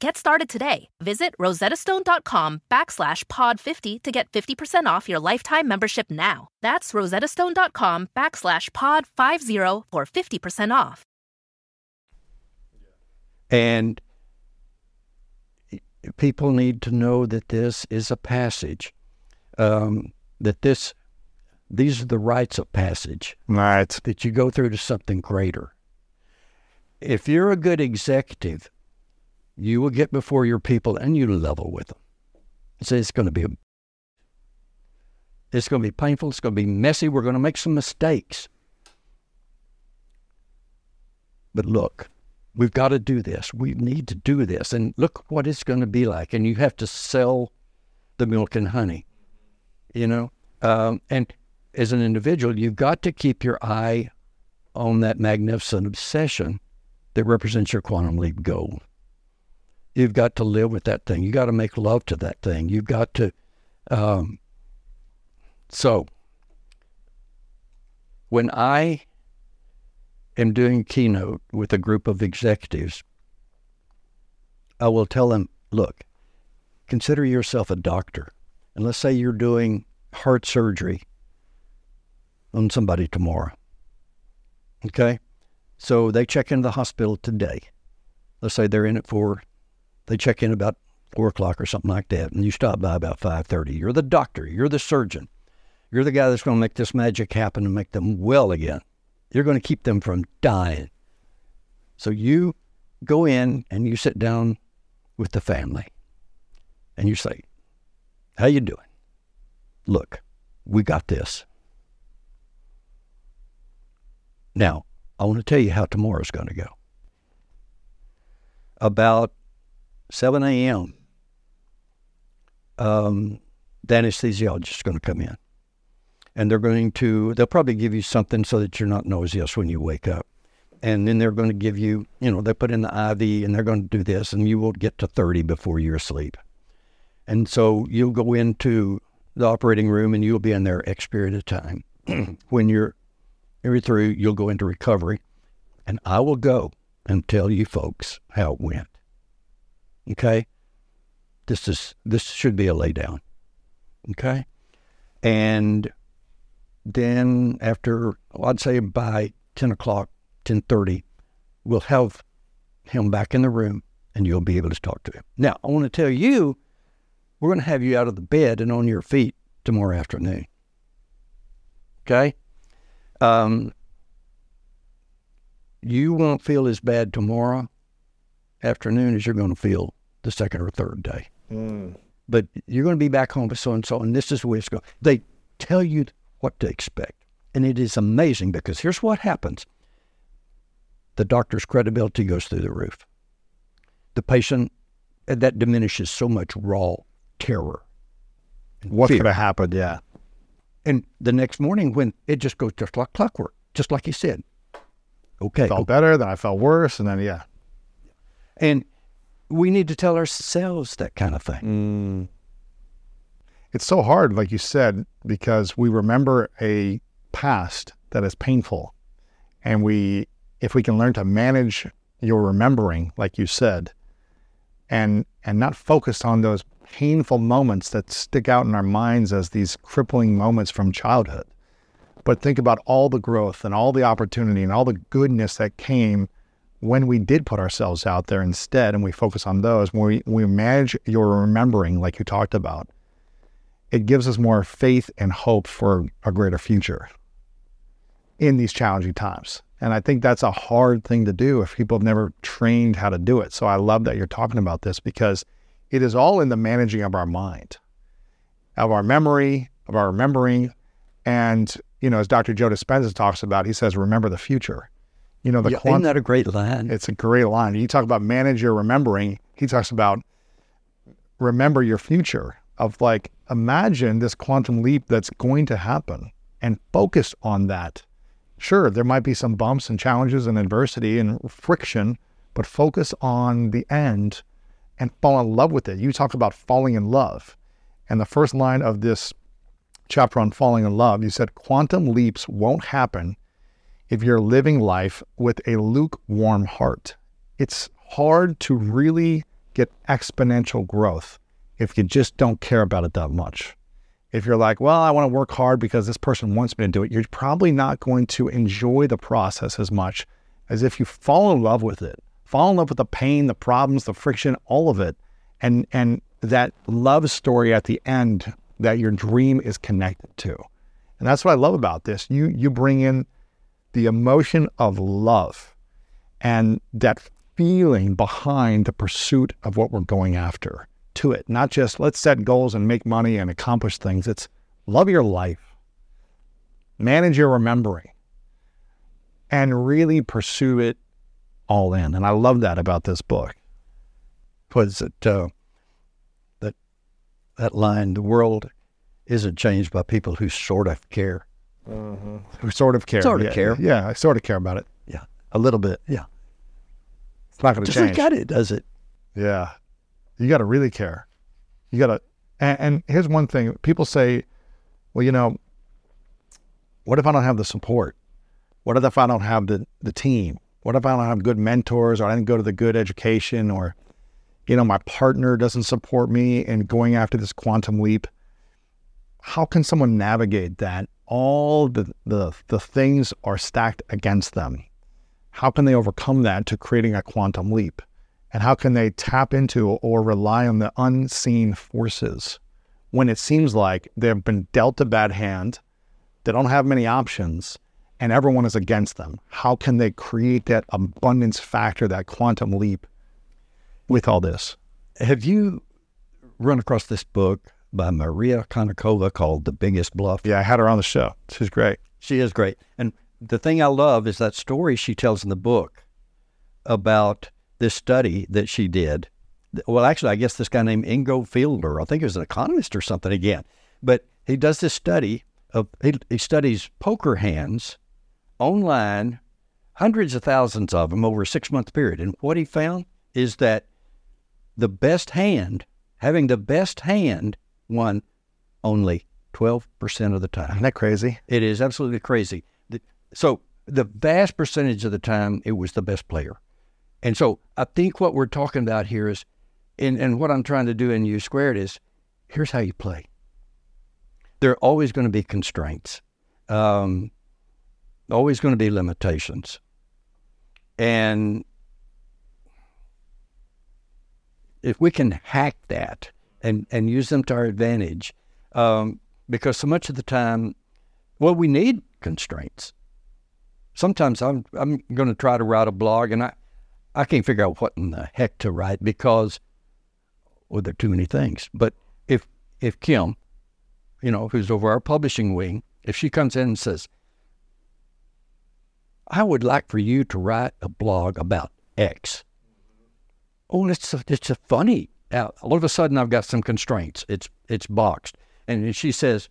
Speaker 9: Get started today. Visit rosettastone.com backslash pod50 to get 50% off your lifetime membership now. That's rosettastone.com backslash pod50 for 50% off.
Speaker 2: And people need to know that this is a passage, um, that this These are the rites of passage.
Speaker 1: Right.
Speaker 2: That you go through to something greater. If you're a good executive, you will get before your people and you level with them. So it's going to be it's going to be painful. It's going to be messy. We're going to make some mistakes. But look, we've got to do this. We need to do this. And look what it's going to be like. And you have to sell the milk and honey, you know? Um, and as an individual, you've got to keep your eye on that magnificent obsession that represents your quantum leap goal. You've got to live with that thing. You've got to make love to that thing. You've got to. Um, so, when I am doing keynote with a group of executives, I will tell them, look, consider yourself a doctor. And let's say you're doing heart surgery on somebody tomorrow. Okay? So they check into the hospital today. Let's say they're in it for, they check in about four o'clock or something like that, and you stop by about five thirty. You're the doctor. You're the surgeon. You're the guy that's going to make this magic happen and make them well again. You're going to keep them from dying. So you go in and you sit down with the family, and you say, "How you doing? Look, we got this. Now, I want to tell you how tomorrow's going to go. About 7 a.m., um, the anesthesiologist is going to come in. And they're going to, they'll probably give you something so that you're not nauseous when you wake up. And then they're going to give you, you know, they put in the IV and they're going to do this, and you will get to 30 before you're asleep. And so you'll go into the operating room and you'll be in there X period of time. when you're you're through, you'll go into recovery, and I will go and tell you folks how it went. Okay? This is this should be a laydown. Okay? And then after well, I'd say by ten o'clock, ten thirty, we'll have him back in the room and you'll be able to talk to him. Now I want to tell you, we're gonna have you out of the bed and on your feet tomorrow afternoon. Okay? Um, you won't feel as bad tomorrow afternoon as you're going to feel the second or third day. Mm. But you're going to be back home with so and so, and this is the way it's going. They tell you what to expect. And it is amazing because here's what happens the doctor's credibility goes through the roof. The patient, that diminishes so much raw terror.
Speaker 1: What could have happened? Yeah.
Speaker 2: And the next morning, when it just goes just like clockwork, just like you said. Okay.
Speaker 1: I Felt better, then I felt worse, and then, yeah.
Speaker 2: And we need to tell ourselves that kind of
Speaker 1: Mm.
Speaker 2: thing.
Speaker 1: It's so hard, like you said, because we remember a past that is painful. And we, if we can learn to manage your remembering, like you said, and and not focus on those painful moments that stick out in our minds as these crippling moments from childhood, but think about all the growth and all the opportunity and all the goodness that came when we did put ourselves out there instead and we focus on those, when we, we manage your remembering, like you talked about, it gives us more faith and hope for a greater future in these challenging times. And I think that's a hard thing to do if people have never trained how to do it. So I love that you're talking about this because it is all in the managing of our mind, of our memory, of our remembering. And, you know, as Dr. Joe Dispenza talks about, he says, remember the future. You know, the
Speaker 2: yeah,
Speaker 1: quant-
Speaker 2: isn't that a great line?
Speaker 1: It's a great line. You talk about manage your remembering. He talks about remember your future of like, imagine this quantum leap that's going to happen and focus on that. Sure, there might be some bumps and challenges and adversity and friction, but focus on the end and fall in love with it. You talk about falling in love. And the first line of this chapter on falling in love, you said quantum leaps won't happen if you're living life with a lukewarm heart. It's hard to really get exponential growth if you just don't care about it that much. If you're like, well, I want to work hard because this person wants me to do it, you're probably not going to enjoy the process as much as if you fall in love with it. Fall in love with the pain, the problems, the friction, all of it. And and that love story at the end that your dream is connected to. And that's what I love about this. You you bring in the emotion of love and that feeling behind the pursuit of what we're going after to it. Not just let's set goals and make money and accomplish things. It's love your life, manage your remembering, and really pursue it all in. And I love that about this book.
Speaker 2: Was it uh, that that line? The world isn't changed by people who sort of care.
Speaker 1: Mm-hmm. Who sort of care?
Speaker 2: Sort of
Speaker 1: yeah,
Speaker 2: care.
Speaker 1: Yeah, I sort of care about it.
Speaker 2: Yeah,
Speaker 1: a little bit.
Speaker 2: Yeah,
Speaker 1: it's not going to
Speaker 2: Just
Speaker 1: change.
Speaker 2: at it, does it?
Speaker 1: Yeah, you got to really care. You got to. And, and here's one thing: people say, "Well, you know, what if I don't have the support? What if I don't have the the team? What if I don't have good mentors, or I didn't go to the good education, or you know, my partner doesn't support me in going after this quantum leap?" How can someone navigate that? All the the the things are stacked against them. How can they overcome that to creating a quantum leap? And how can they tap into or rely on the unseen forces when it seems like they've been dealt a bad hand, they don't have many options, and everyone is against them? How can they create that abundance factor, that quantum leap with all this?
Speaker 2: Have you run across this book by Maria Konnikova called The Biggest Bluff?
Speaker 1: Yeah, I had her on the show. She's great.
Speaker 2: She is great. And the thing I love is that story she tells in the book about this study that she did. Well, actually, I guess this guy named Ingo Fiedler, I think he was an economist or something again, but he does this study of, he, he studies poker hands online, hundreds of thousands of them over a six month period. And what he found is that the best hand, having the best hand, won only 12% of the time.
Speaker 1: Isn't that crazy?
Speaker 2: It is absolutely crazy. So, the vast percentage of the time, it was the best player. And so, I think what we're talking about here is, and, and what I'm trying to do in U squared is here's how you play. There are always going to be constraints, um, always going to be limitations. And if we can hack that and, and use them to our advantage, um, because so much of the time, well, we need constraints. Sometimes I'm I'm going to try to write a blog, and I I can't figure out what in the heck to write because well, there are too many things. But if if Kim, you know, who's over our publishing wing, if she comes in and says, "I would like for you to write a blog about X," oh, it's a, it's a funny. Now, all of a sudden, I've got some constraints. It's it's boxed, and she says,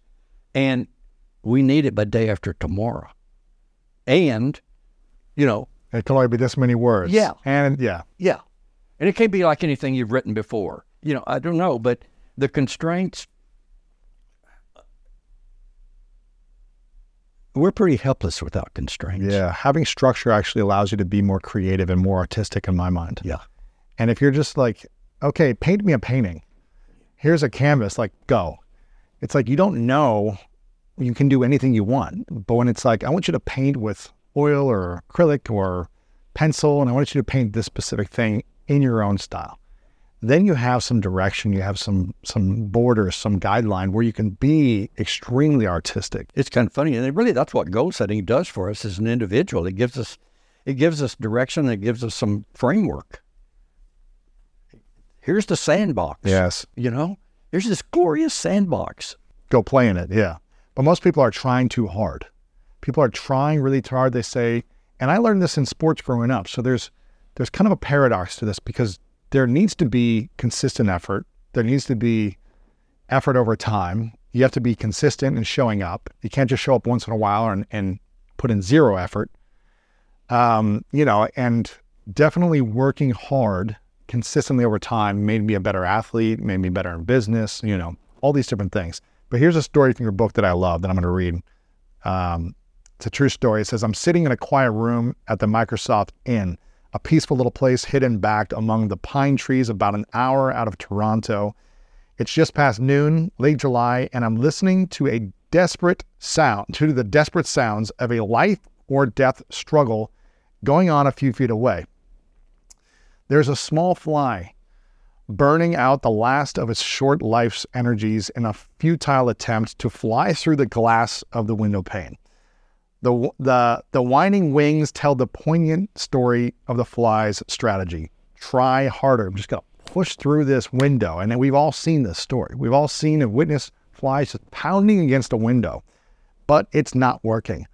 Speaker 2: "And we need it by day after tomorrow." And, you know,
Speaker 1: it can only be this many words.
Speaker 2: Yeah.
Speaker 1: And yeah.
Speaker 2: Yeah. And it can't be like anything you've written before. You know, I don't know, but the constraints, we're pretty helpless without constraints.
Speaker 1: Yeah. Having structure actually allows you to be more creative and more artistic in my mind.
Speaker 2: Yeah.
Speaker 1: And if you're just like, okay, paint me a painting, here's a canvas, like, go. It's like you don't know you can do anything you want. But when it's like, I want you to paint with oil or acrylic or pencil, and I want you to paint this specific thing in your own style, then you have some direction, you have some some borders, some guideline where you can be extremely artistic.
Speaker 2: It's kind of funny, and really that's what goal setting does for us as an individual. It gives us it gives us direction, it gives us some framework. Here's the sandbox.
Speaker 1: Yes.
Speaker 2: You know, here's this glorious sandbox.
Speaker 1: Go play in it, yeah. But most people are trying too hard. People are trying really hard. They say, and I learned this in sports growing up. So there's there's kind of a paradox to this because there needs to be consistent effort. There needs to be effort over time. You have to be consistent in showing up. You can't just show up once in a while and, and put in zero effort. Um, you know, and definitely working hard consistently over time made me a better athlete, made me better in business, you know, all these different things. But here's a story from your book that I love that I'm going to read. Um, it's a true story. It says, I'm sitting in a quiet room at the Millcroft Inn, a peaceful little place hidden back among the pine trees about an hour out of Toronto. It's just past noon, late July, and I'm listening to a desperate sound, to the desperate sounds of a life or death struggle going on a few feet away. There's a small fly burning out the last of its short life's energies in a futile attempt to fly through the glass of the window pane. The, the, the whining wings tell the poignant story of the fly's strategy. Try harder. I'm just going to push through this window. And we've all seen this story. We've all seen and witnessed flies just pounding against a window, but it's not working.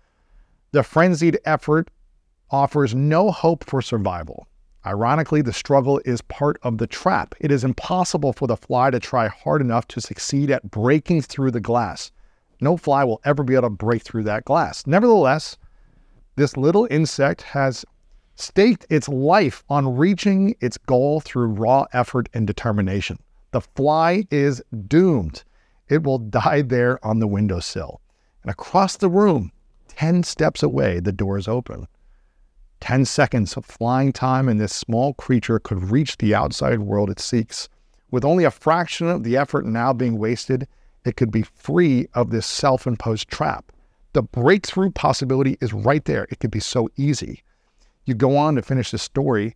Speaker 1: The frenzied effort offers no hope for survival. Ironically, the struggle is part of the trap. It is impossible for the fly to try hard enough to succeed at breaking through the glass. No fly will ever be able to break through that glass. Nevertheless, this little insect has staked its life on reaching its goal through raw effort and determination. The fly is doomed. It will die there on the windowsill. And across the room, 10 steps away, the door is open. 10 seconds of flying time, and this small creature could reach the outside world it seeks. With only a fraction of the effort now being wasted, it could be free of this self imposed trap. The breakthrough possibility is right there. It could be so easy. You go on to finish the story,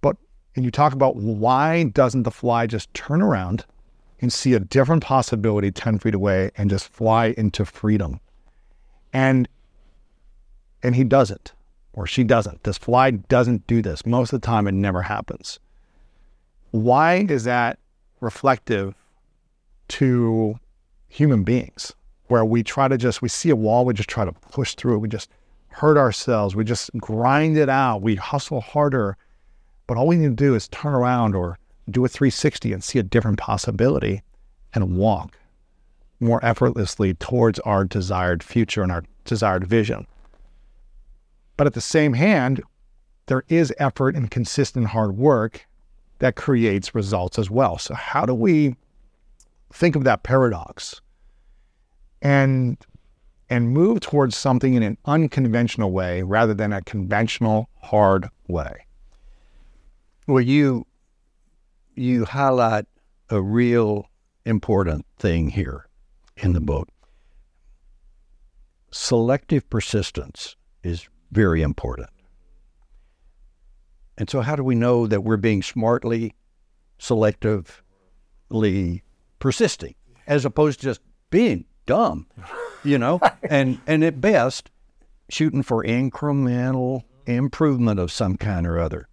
Speaker 1: but and you talk about why doesn't the fly just turn around and see a different possibility 10 feet away and just fly into freedom? And and he doesn't or she doesn't. This fly doesn't do this. Most of the time, it never happens. Why is that reflective to human beings? Where we try to just, we see a wall, we just try to push through it. We just hurt ourselves. We just grind it out. We hustle harder. But all we need to do is turn around or do a 360 and see a different possibility and walk more effortlessly towards our desired future and our desired vision. But at the same hand, there is effort and consistent hard work that creates results as well. So, how do we think of that paradox and and move towards something in an unconventional way rather than a conventional hard way?
Speaker 2: Well, you you highlight a real important thing here in the book. Selective persistence is very important. And so, how do we know that we're being smartly, selectively persisting, as opposed to just being dumb, you know? and and at best, shooting for incremental improvement of some kind or other.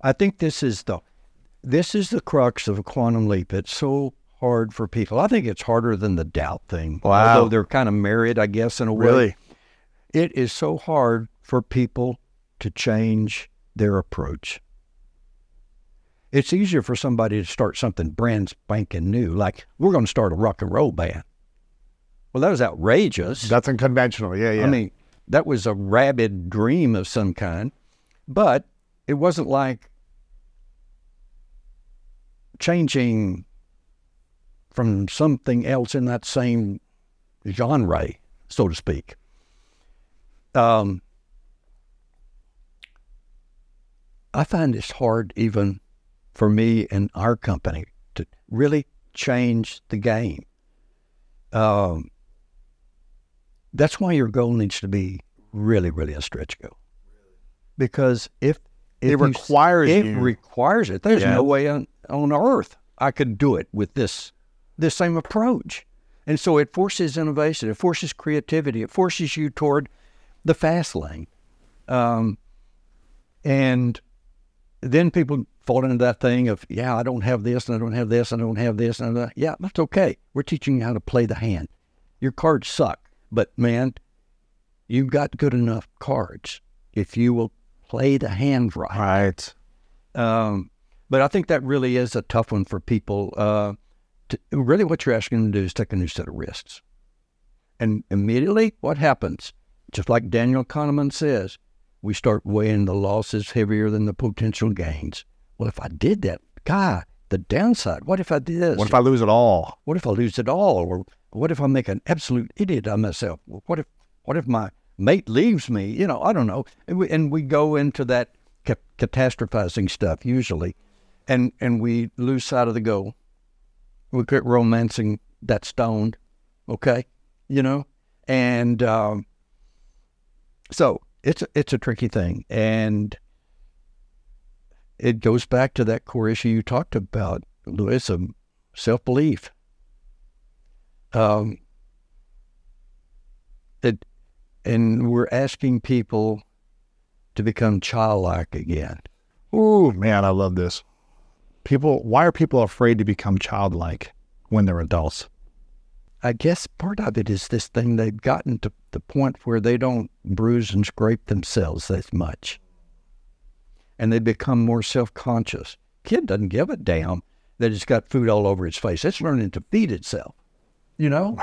Speaker 2: I think this is the this is the crux of a quantum leap. It's so hard for people. I think it's harder than the doubt thing.
Speaker 1: Wow.
Speaker 2: Although they're kind of married, I guess, in a way.
Speaker 1: Really?
Speaker 2: It is so hard for people to change their approach. It's easier for somebody to start something brand spanking new, like we're going to start a rock and roll band. Well, that was outrageous.
Speaker 1: That's unconventional. Yeah, yeah.
Speaker 2: I mean, that was a rabid dream of some kind, but it wasn't like changing from something else in that same genre, so to speak. Um, I find it's hard even for me and our company to really change the game. Um, that's why your goal needs to be really, really a stretch goal. Because if, if
Speaker 1: it requires
Speaker 2: you, it
Speaker 1: you.
Speaker 2: requires it. There's
Speaker 1: Yeah.
Speaker 2: no way on, on earth I could do it with this this same approach. And so it forces innovation, it forces creativity, it forces you toward the fast lane. Um, and then people fall into that thing of, yeah, I don't have this, and I don't have this, and I don't have this, and I yeah, that's okay. We're teaching you how to play the hand. Your cards suck, but man, you've got good enough cards if you will play the hand right.
Speaker 1: Right.
Speaker 2: Um, but I think that really is a tough one for people. Uh, to, really, what you're asking them to do is take a new set of risks. And immediately, what happens? Just like Daniel Kahneman says, we start weighing the losses heavier than the potential gains. Well, if I did that, God, the downside, what if I did this?
Speaker 1: What if I lose it all?
Speaker 2: What if I lose it all? Or what if I make an absolute idiot of myself? What if, what if my mate leaves me? You know, I don't know. And we, and we go into that ca- catastrophizing stuff usually, and, and we lose sight of the goal. We quit romancing that stone, okay? You know? And um, so it's, a- it's a tricky thing. And it goes back to that core issue you talked about, Lewis, of self belief. Um, it, and we're asking people to become childlike again.
Speaker 1: Ooh, man, I love this. People, why are people afraid to become childlike when they're adults?
Speaker 2: I guess part of it is this thing they've gotten to the point where they don't bruise and scrape themselves as much. And they become more self conscious. Kid doesn't give a damn that it's got food all over its face. It's learning to feed itself, you know?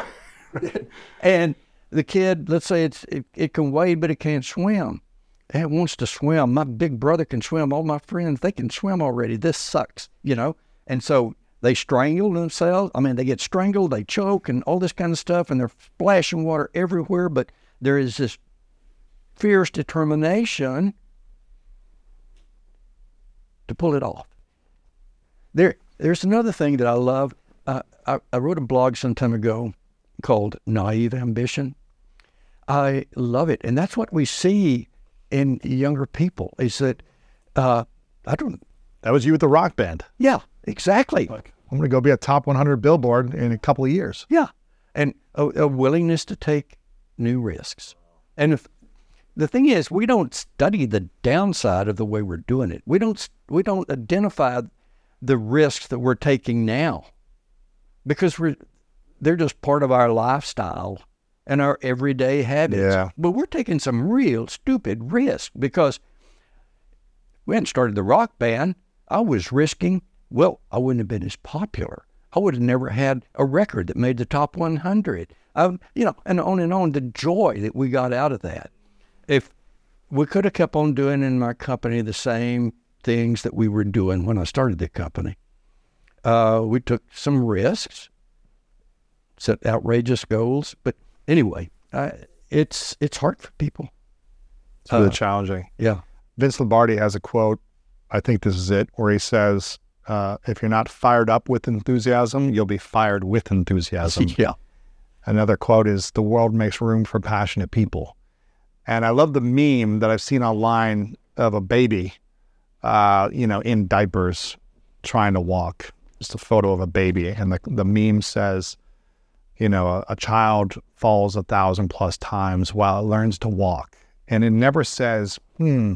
Speaker 2: and the kid, let's say it's it, it can wade, but it can't swim. It wants to swim. My big brother can swim. All my friends, they can swim already. This sucks, you know? And so they strangle themselves. I mean, they get strangled, they choke, and all this kind of stuff, and they're splashing water everywhere. But there is this fierce determination to pull it off. There, there's another thing that I love. Uh, I, I wrote a blog some time ago called Naive Ambition. I love it, and that's what we see in younger people. Is that uh, I don't.
Speaker 1: That was you with the rock band.
Speaker 2: Yeah, exactly.
Speaker 1: Like, I'm going to go be a top 100 billboard in a couple of years.
Speaker 2: Yeah, and a, a willingness to take new risks. And if the thing is, we don't study the downside of the way we're doing it. We don't. We don't identify the risks that we're taking now because we're they're just part of our lifestyle and our everyday habits.
Speaker 1: Yeah.
Speaker 2: But we're taking some real stupid risks because we hadn't started the rock band. I was risking, well, I wouldn't have been as popular. I would have never had a record that made the top 100. Um, you know, and on and on, the joy that we got out of that. If we could have kept on doing in my company the same things that we were doing when I started the company, uh, we took some risks, set outrageous goals. But anyway, uh, it's it's hard for people.
Speaker 1: It's really
Speaker 2: Uh,
Speaker 1: challenging.
Speaker 2: Yeah.
Speaker 1: Vince Lombardi has a quote, I think this is it, where he says, uh, if you're not fired up with enthusiasm, you'll be fired with enthusiasm.
Speaker 2: yeah.
Speaker 1: Another quote is, the world makes room for passionate people. And I love the meme that I've seen online of a baby, uh, you know, in diapers trying to walk. Just a photo of a baby. And the, the meme says, you know, a, a child falls a thousand plus times while it learns to walk. And it never says, hmm,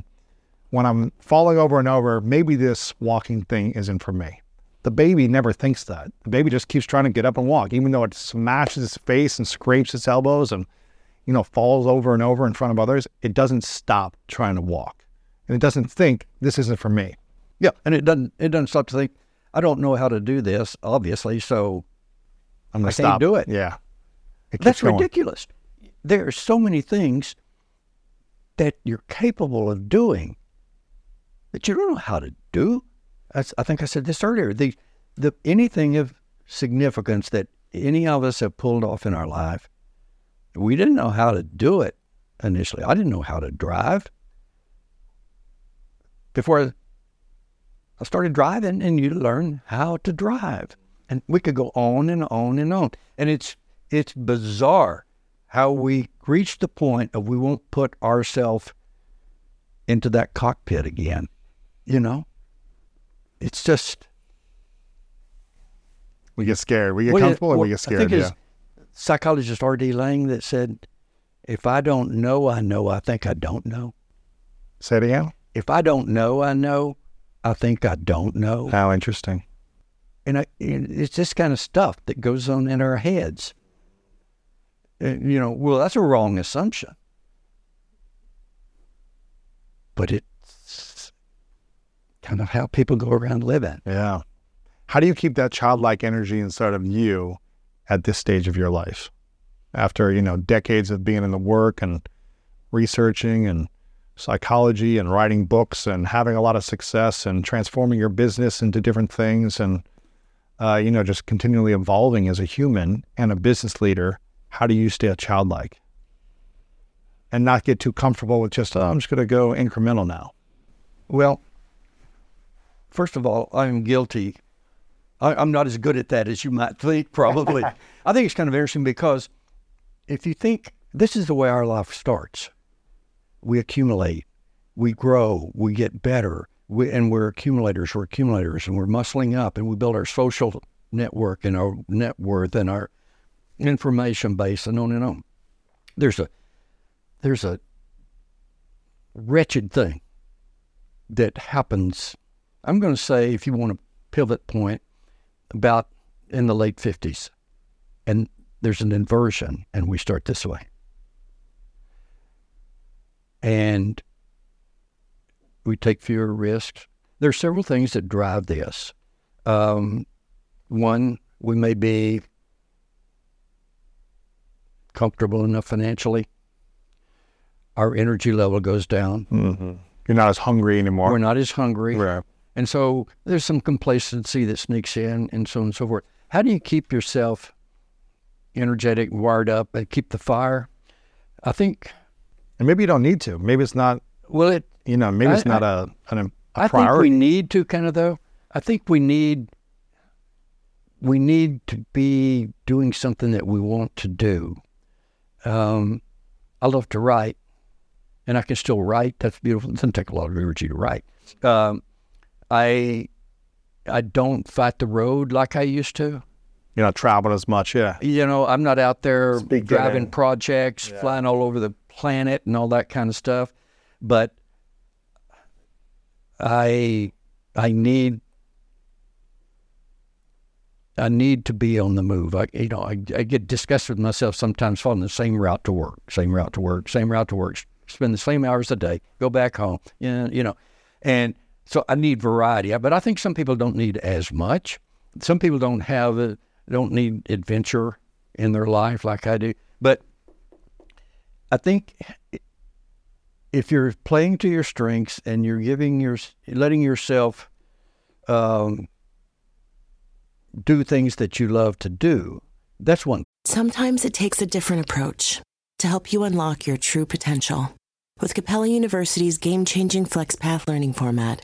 Speaker 1: when I'm falling over and over, maybe this walking thing isn't for me. The baby never thinks that. The baby just keeps trying to get up and walk, even though it smashes its face and scrapes its elbows and, you know, falls over and over in front of others. It doesn't stop trying to walk. And it doesn't think this isn't for me.
Speaker 2: Yeah, and it doesn't it doesn't stop to think, I don't know how to do this, obviously, so
Speaker 1: I'm gonna
Speaker 2: I
Speaker 1: stop.
Speaker 2: can't do it.
Speaker 1: Yeah. It
Speaker 2: That's
Speaker 1: going.
Speaker 2: ridiculous. There are so many things that you're capable of doing that you don't know how to do. That's, I think I said this earlier. The, the anything of significance that any of us have pulled off in our life, we didn't know how to do it initially. I didn't know how to drive before I, I started driving, and you learn how to drive, and we could go on and on and on. And it's it's bizarre how we reach the point of we won't put ourselves into that cockpit again. You know, it's just
Speaker 1: We get scared. We get
Speaker 2: Well,
Speaker 1: comfortable and we
Speaker 2: well,
Speaker 1: get
Speaker 2: I
Speaker 1: scared.
Speaker 2: think
Speaker 1: Yeah.
Speaker 2: it's psychologist R.D. Laing that said, "If I don't know, I know. I think I don't know.
Speaker 1: Say it again.
Speaker 2: If I don't know, I know. I think I don't know."
Speaker 1: How interesting.
Speaker 2: and I, it's this kind of stuff that goes on in our heads. And, you know, well, that's a wrong assumption, but it's kind of how people go around living.
Speaker 1: Yeah. How do you keep that childlike energy inside of you at this stage of your life? After, you know, decades of being in the work and researching and psychology and writing books and having a lot of success and transforming your business into different things and uh, you know, just continually evolving as a human and a business leader, how do you stay childlike and not get too comfortable with just, oh, I'm just going to go incremental now?
Speaker 2: Well, first of all, I'm guilty. I, I'm not as good at that as you might think, probably. I think it's kind of interesting because if you think this is the way our life starts, we accumulate, we grow, we get better, we, and we're accumulators, we're accumulators, and we're muscling up, and we build our social network and our net worth and our information base, and on and on. There's a there's a wretched thing that happens. I'm going to say, if you want a pivot point, about in the late 50s, and there's an inversion, and we start this way. And we take fewer risks. There are several things that drive this. Um, one, we may be comfortable enough financially. Our energy level goes down.
Speaker 1: Mm-hmm. You're not as hungry anymore.
Speaker 2: We're not as hungry.
Speaker 1: Right.
Speaker 2: And so there's some complacency that sneaks in and so on and so forth. How do you keep yourself energetic, wired up, and keep the fire? I think.
Speaker 1: And maybe you don't need to. Maybe it's not.
Speaker 2: Well, it.
Speaker 1: You know, maybe it's not
Speaker 2: I,
Speaker 1: a, an, a
Speaker 2: I
Speaker 1: priority.
Speaker 2: think we need to kind of though. I think we need. We need to be doing something that we want to do. Um, I love to write, and I can still write. That's beautiful. It doesn't take a lot of energy to write. Um, I I don't fight the road like I used to.
Speaker 1: You're not traveling as much, yeah.
Speaker 2: You know, I'm not out there
Speaker 1: Speak
Speaker 2: driving
Speaker 1: in.
Speaker 2: projects,
Speaker 1: Yeah.
Speaker 2: flying all over the planet and all that kind of stuff. But I I need I need to be on the move. I you know, I, I get disgusted with myself sometimes following the same route to work, same route to work, same route to work, spend the same hours a day, go back home. Yeah, you know. And so I need variety. But I think some people don't need as much. Some people don't have a, don't need adventure in their life like I do. But I think if you're playing to your strengths and you're giving your letting yourself um, do things that you love to do, that's one.
Speaker 8: Sometimes it takes a different approach to help you unlock your true potential. With Capella University's game changing FlexPath learning format,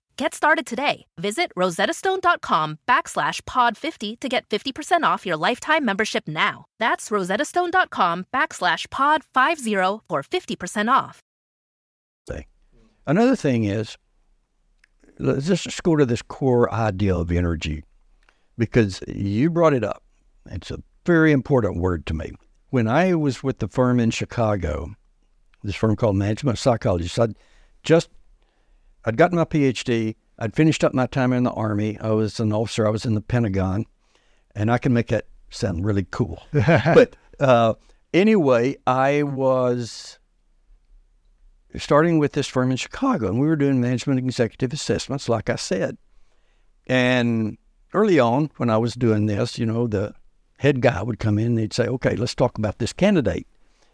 Speaker 9: Get started today. Visit rosettastone.com backslash pod 50 to get 50% off your lifetime membership now. That's rosettastone.com backslash pod 50 for 50% off.
Speaker 2: Another thing is, let's just go to this core idea of energy, because you brought it up. It's a very important word to me. When I was with the firm in Chicago, this firm called Management Psychologists, I'd just I'd gotten my PhD. I'd finished up my time in the Army. I was an officer. I was in the Pentagon, and I can make that sound really cool. but uh, anyway, I was starting with this firm in Chicago, and we were doing management executive assessments, like I said. And early on, when I was doing this, you know, the head guy would come in and he'd say, "Okay, let's talk about this candidate,"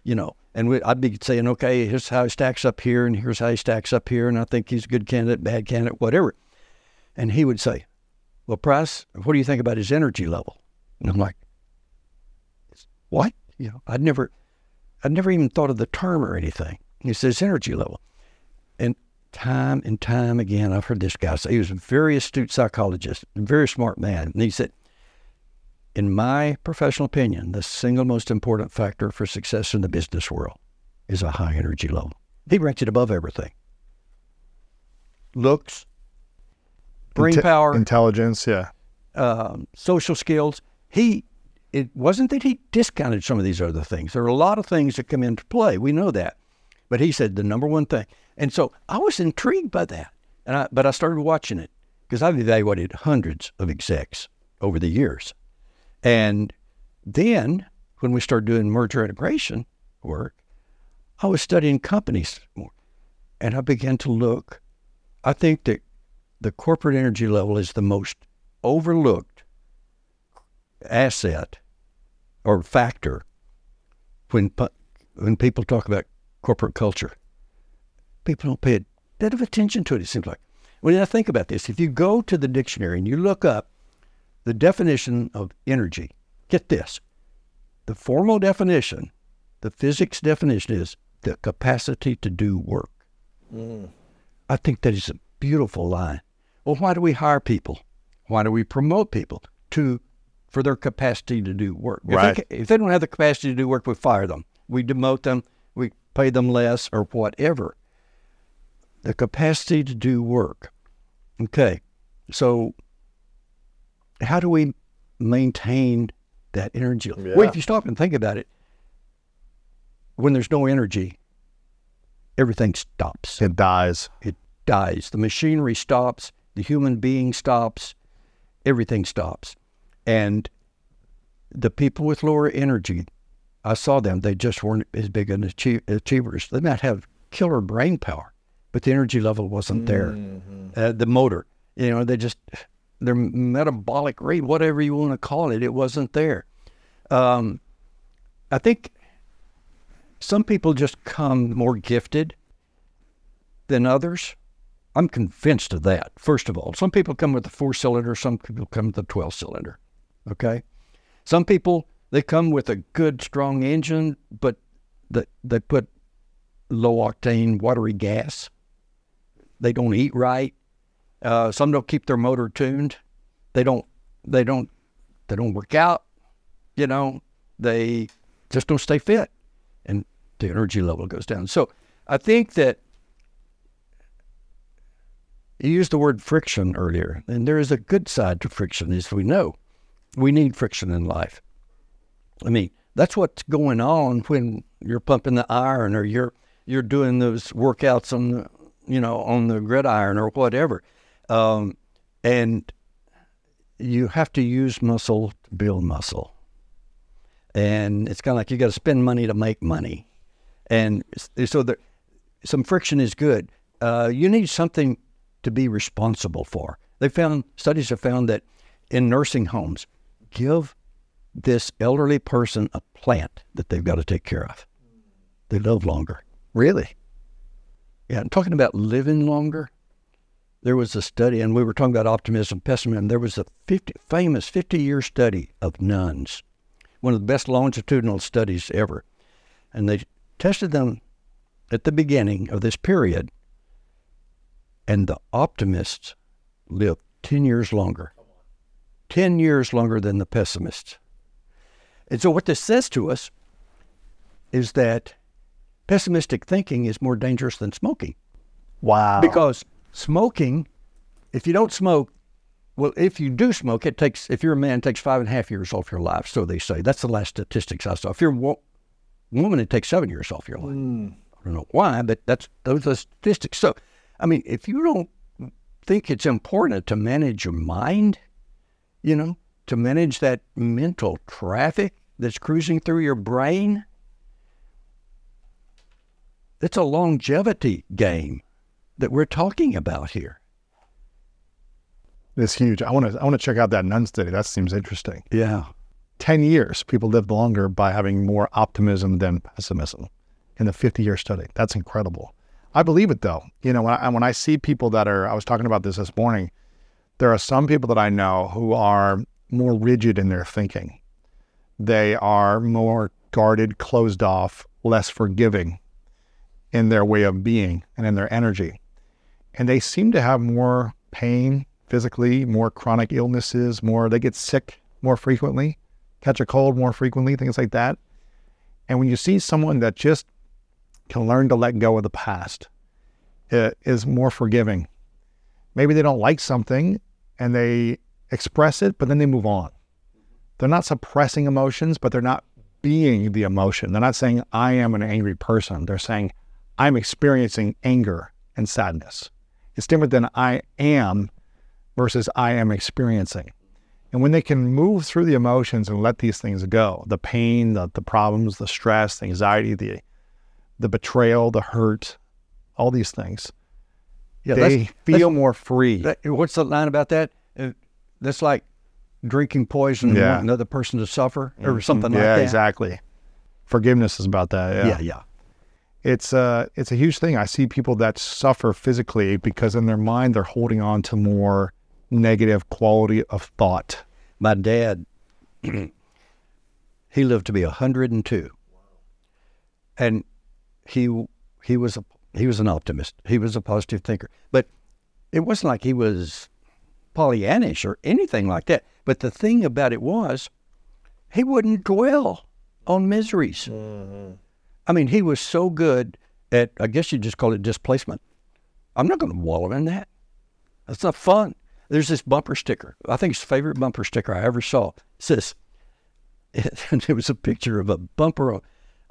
Speaker 2: you know, and we, I'd be saying, "Okay, here's how he stacks up here, and here's how he stacks up here, and I think he's a good candidate, bad candidate, whatever." And he would say, "Well, Price, what do you think about his energy level?" And I'm like, "What?" You know, I'd never, I'd never even thought of the term or anything. He says energy level. And time and time again, I've heard this guy say, he was a very astute psychologist, a very smart man. And he said, in my professional opinion, the single most important factor for success in the business world is a high energy level. He ranks it above everything. Looks, brain
Speaker 1: Inte-
Speaker 2: power,
Speaker 1: intelligence, yeah.
Speaker 2: um, social skills. He, it wasn't that he discounted some of these other things. There are a lot of things that come into play. We know that, but he said the number one thing. And so I was intrigued by that, and I, but I started watching it because I've evaluated hundreds of execs over the years, and then when we started doing merger integration work, I was studying companies more, and I began to look. I think that the corporate energy level is the most overlooked asset or factor when when people talk about corporate culture. People don't pay a bit of attention to it. It seems like. When I think about this, if you go to the dictionary and you look up the definition of energy, get this: the formal definition, the physics definition is the capacity to do work. Mm. I think that is a beautiful line. Well, why do we hire people? Why do we promote people to for their capacity to do work?
Speaker 1: Right.
Speaker 2: If they, if they don't have the capacity to do work, we fire them. We demote them. We pay them less or whatever. The capacity to do work. Okay, so how do we maintain that energy? Yeah. Well, if you stop and think about it, when there's no energy, everything stops.
Speaker 1: It dies.
Speaker 2: It dies. The machinery stops. The human being stops. Everything stops. And the people with lower energy, I saw them. They just weren't as big an achie- achievers. They might have killer brain power, but the energy level wasn't there. Mm-hmm. Uh, the motor, you know, they just their metabolic rate, whatever you want to call it, it wasn't there. Um, I think some people just come more gifted than others. I'm convinced of that, first of all. Some people come with a four cylinder, some people come with a 12 cylinder. Okay? Some people, they come with a good, strong engine, but they, they put low octane, watery gas. They don't eat right. Uh, some don't keep their motor tuned. They don't, they don't, they don't work out. You know, they just don't stay fit, and the energy level goes down. So I think that you used the word friction earlier, and there is a good side to friction, as we know. We need friction in life. I mean, that's what's going on when you're pumping the iron or you're you're doing those workouts on the you know on the gridiron or whatever, um, and you have to use muscle to build muscle. And it's kind of like you got to spend money to make money, and so there, some friction is good. Uh, you need something to be responsible for. They found studies have found that in nursing homes, give this elderly person a plant that they've got to take care of. They live longer.
Speaker 1: Really?
Speaker 2: Yeah, I'm talking about living longer. There was a study, and we were talking about optimism, pessimism. There was a 50, famous 50 year study of nuns, one of the best longitudinal studies ever. And they tested them at the beginning of this period and the optimists lived 10 years longer. 10 years longer than the pessimists. And so, what this says to us is that pessimistic thinking is more dangerous than smoking.
Speaker 1: Wow.
Speaker 2: Because smoking, if you don't smoke, well, if you do smoke, it takes, if you're a man, it takes five and a half years off your life, so they say. That's the last statistics I saw. If you're a wo- woman, it takes seven years off your life. Mm. I don't know why, but that's those are the statistics. So I mean, if you don't think it's important to manage your mind, you know, to manage that mental traffic that's cruising through your brain, it's a longevity game that we're talking about here.
Speaker 1: It's huge. I want to I want to check out that nun study. That seems interesting.
Speaker 2: Yeah.
Speaker 1: 10 years people lived longer by having more optimism than pessimism in the 50 year study. That's incredible. I believe it though. You know, when I, when I see people that are, I was talking about this this morning. There are some people that I know who are more rigid in their thinking. They are more guarded, closed off, less forgiving in their way of being and in their energy. And they seem to have more pain physically, more chronic illnesses, more, they get sick more frequently, catch a cold more frequently, things like that. And when you see someone that just can learn to let go of the past, it is more forgiving. Maybe they don't like something and they express it, but then they move on. They're not suppressing emotions, but they're not being the emotion. They're not saying, I am an angry person. They're saying, I'm experiencing anger and sadness. It's different than I am versus I am experiencing. And when they can move through the emotions and let these things go, the pain, the, the problems, the stress, the anxiety, the the betrayal, the hurt, all these things. Yeah, they feel more free.
Speaker 2: That, what's the line about that? Uh, that's like drinking poison and
Speaker 1: Yeah.
Speaker 2: want another person to suffer or
Speaker 1: Mhm.
Speaker 2: something like
Speaker 1: yeah,
Speaker 2: that.
Speaker 1: exactly. Forgiveness is about that. Yeah.
Speaker 2: Yeah, yeah.
Speaker 1: It's uh it's a huge thing. I see people that suffer physically because in their mind they're holding on to more negative quality of thought.
Speaker 2: My dad, he lived to be 102. And he he was a he was an optimist. He was a positive thinker. But it wasn't like he was Pollyannish or anything like that. But the thing about it was he wouldn't dwell on miseries. I mean, he was so good at I guess you just call it displacement. I'm not going to wallow in that. That's not fun. There's this bumper sticker. I think it's the favorite bumper sticker I ever saw. It says, it, was a picture of a bumper on-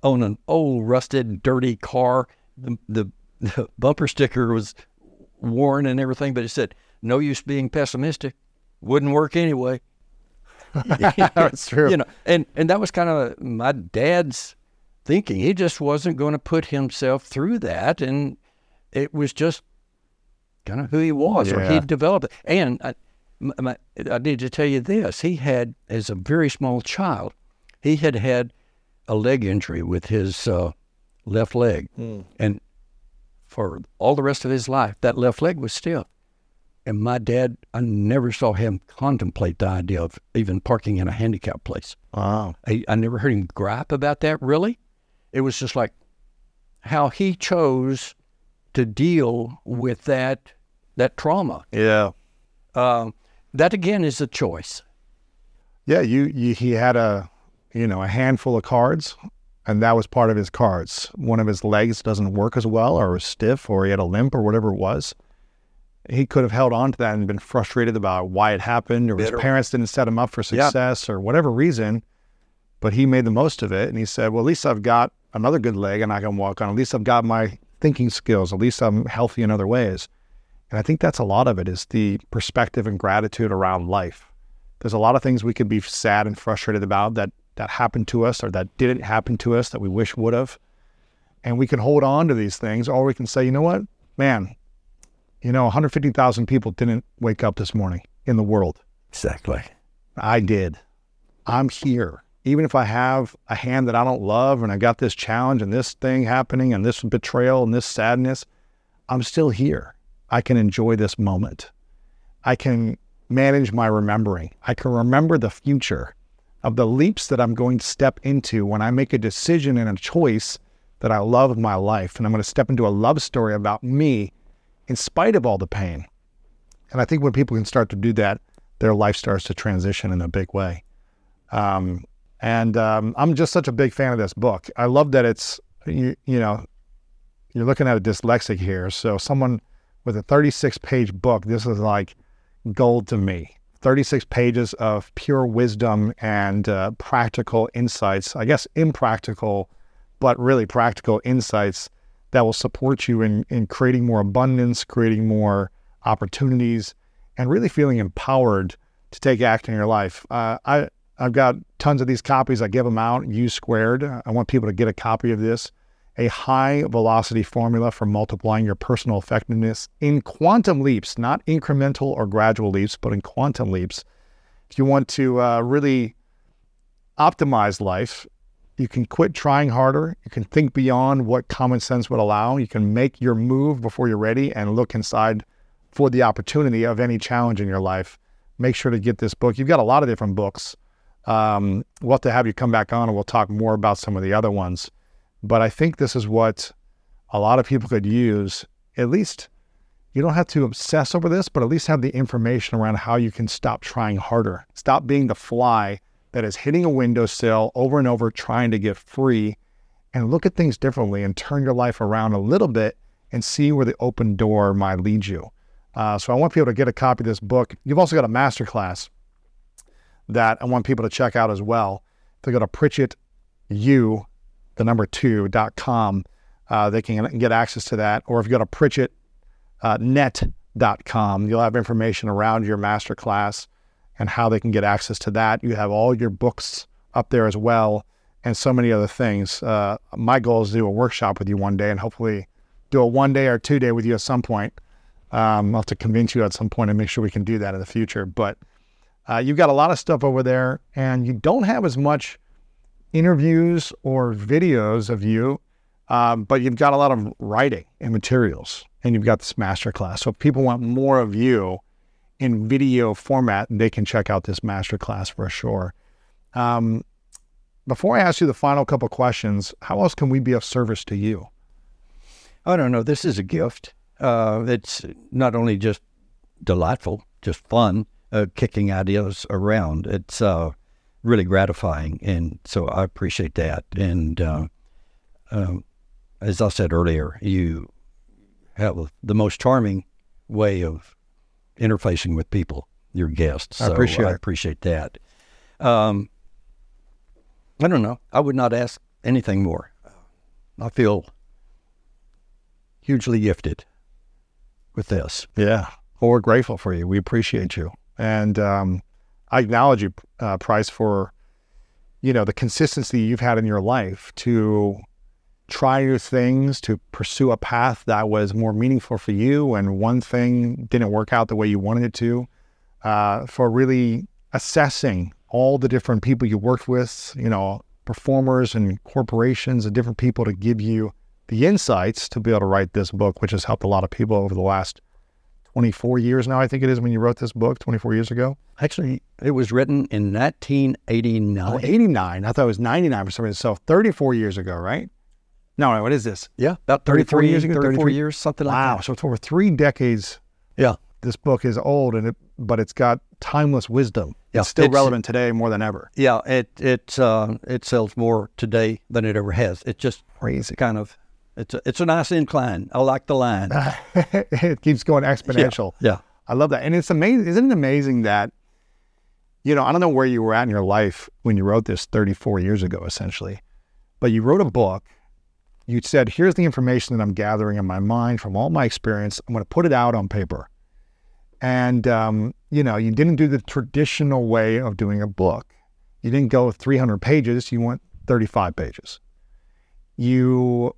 Speaker 2: on an old, rusted, dirty car. The, the, the bumper sticker was worn and everything, but it said, no use being pessimistic. Wouldn't work anyway.
Speaker 1: That's true.
Speaker 2: You know, and, and that was kind of my dad's thinking. He just wasn't going to put himself through that. And it was just kind of who he was, or he developed it. And I, m- my, I need to tell you this: he had, as a very small child, he had had a leg injury with his uh, left leg, and for all the rest of his life, that left leg was stiff. And my dad, I never saw him contemplate the idea of even parking in a handicap place.
Speaker 1: Wow.
Speaker 2: I, I never heard him gripe about that, really. It was just like how he chose to deal with that that trauma.
Speaker 1: Yeah.
Speaker 2: Um, that again is a choice.
Speaker 1: Yeah, you, you he had a you know, a handful of cards and that was part of his cards. One of his legs doesn't work as well or was stiff or he had a limp or whatever it was. He could have held on to that and been frustrated about why it happened or
Speaker 2: Bitter.
Speaker 1: his parents didn't set him up for
Speaker 2: Yeah.
Speaker 1: success or whatever reason. But he made the most of it and he said, Well, at least I've got another good leg and I can walk on. At least I've got my thinking skills. At least I'm healthy in other ways. And I think that's a lot of it is the perspective and gratitude around life. There's a lot of things we could be sad and frustrated about that that happened to us or that didn't happen to us that we wish would have. And we can hold on to these things, or we can say, you know what, man, you know, 150,000 people didn't wake up this morning in the world.
Speaker 2: Exactly.
Speaker 1: I did. I'm here. Even if I have a hand that I don't love and I got this challenge and this thing happening and this betrayal and this sadness, I'm still here. I can enjoy this moment. I can manage my remembering. I can remember the future of the leaps that I'm going to step into when I make a decision and a choice that I love my life. And I'm going to step into a love story about me in spite of all the pain. And I think when people can start to do that, their life starts to transition in a big way. Um, and um, I'm just such a big fan of this book. I love that it's, you, you know, you're looking at a dyslexic here. So someone with a 36 page book, this is like gold to me. 36 pages of pure wisdom and uh, practical insights, I guess impractical, but really practical insights that will support you in, in creating more abundance, creating more opportunities, and really feeling empowered to take action in your life. Uh, I, I've got tons of these copies. I give them out, You squared. I want people to get a copy of this a high velocity formula for multiplying your personal effectiveness in quantum leaps, not incremental or gradual leaps, but in quantum leaps. If you want to uh, really optimize life, you can quit trying harder. You can think beyond what common sense would allow. You can make your move before you're ready and look inside for the opportunity of any challenge in your life. Make sure to get this book. You've got a lot of different books. Um, we'll have to have you come back on and we'll talk more about some of the other ones. But I think this is what a lot of people could use. At least you don't have to obsess over this, but at least have the information around how you can stop trying harder. Stop being the fly that is hitting a windowsill over and over trying to get free and look at things differently and turn your life around a little bit and see where the open door might lead you. Uh, so I want people to get a copy of this book. You've also got a masterclass that I want people to check out as well. If they go to Pritchett U, the number two dot com, uh, they can get access to that. Or if you go to Pritchett uh, you'll have information around your masterclass and how they can get access to that. You have all your books up there as well and so many other things. Uh, my goal is to do a workshop with you one day and hopefully do a one day or two day with you at some point. Um, I'll have to convince you at some point and make sure we can do that in the future. But Uh, you've got a lot of stuff over there, and you don't have as much interviews or videos of you, um, but you've got a lot of writing and materials, and you've got this masterclass. So if people want more of you in video format, they can check out this masterclass for sure. Um, before I ask you the final couple questions, how else can we be of service to you?
Speaker 2: I don't know. This is a gift. Uh, it's not only just delightful, just fun, uh, kicking ideas around. It's uh, really gratifying, and so I appreciate that. And uh, um, as I said earlier, you have the most charming way of interfacing with people, your guests.
Speaker 1: I appreciate
Speaker 2: I appreciate that. Um, I don't know. I would not ask anything more. I feel hugely gifted with this.
Speaker 1: Yeah. Well, we're grateful for you. We appreciate you. And um, I acknowledge you, uh, Price, for, you know, the consistency you've had in your life to try new things, to pursue a path that was more meaningful for you. And one thing didn't work out the way you wanted it to, uh, for really assessing all the different people you worked with, you know, performers and corporations and different people to give you the insights to be able to write this book, which has helped a lot of people over the last 24 years now, I think it is when you wrote this book 24 years ago.
Speaker 2: Actually, it was written in 1989.
Speaker 1: Oh, 89. I thought it was 99 for some reason. So 34 years ago, right? No, no, what is this?
Speaker 2: Yeah, about
Speaker 1: 34
Speaker 2: 33
Speaker 1: years ago?
Speaker 2: 34 years, something like
Speaker 1: wow.
Speaker 2: that.
Speaker 1: So it's over three decades.
Speaker 2: Yeah.
Speaker 1: This book is old, and it, but it's got timeless wisdom.
Speaker 2: Yeah,
Speaker 1: it's still
Speaker 2: it's-
Speaker 1: relevant today more than ever.
Speaker 2: Yeah, it it uh, it sells more today than it ever has. It just
Speaker 1: crazy
Speaker 2: kind of it's a, it's a nice incline. I like the line.
Speaker 1: it keeps going exponential.
Speaker 2: Yeah.
Speaker 1: I love that. And it's amazing. Isn't it amazing that, you know, I don't know where you were at in your life when you wrote this 34 years ago, essentially, but you wrote a book. You said, here's the information that I'm gathering in my mind from all my experience. I'm going to put it out on paper. And, um, you know, you didn't do the traditional way of doing a book. You didn't go 300 pages. You went 35 pages. You,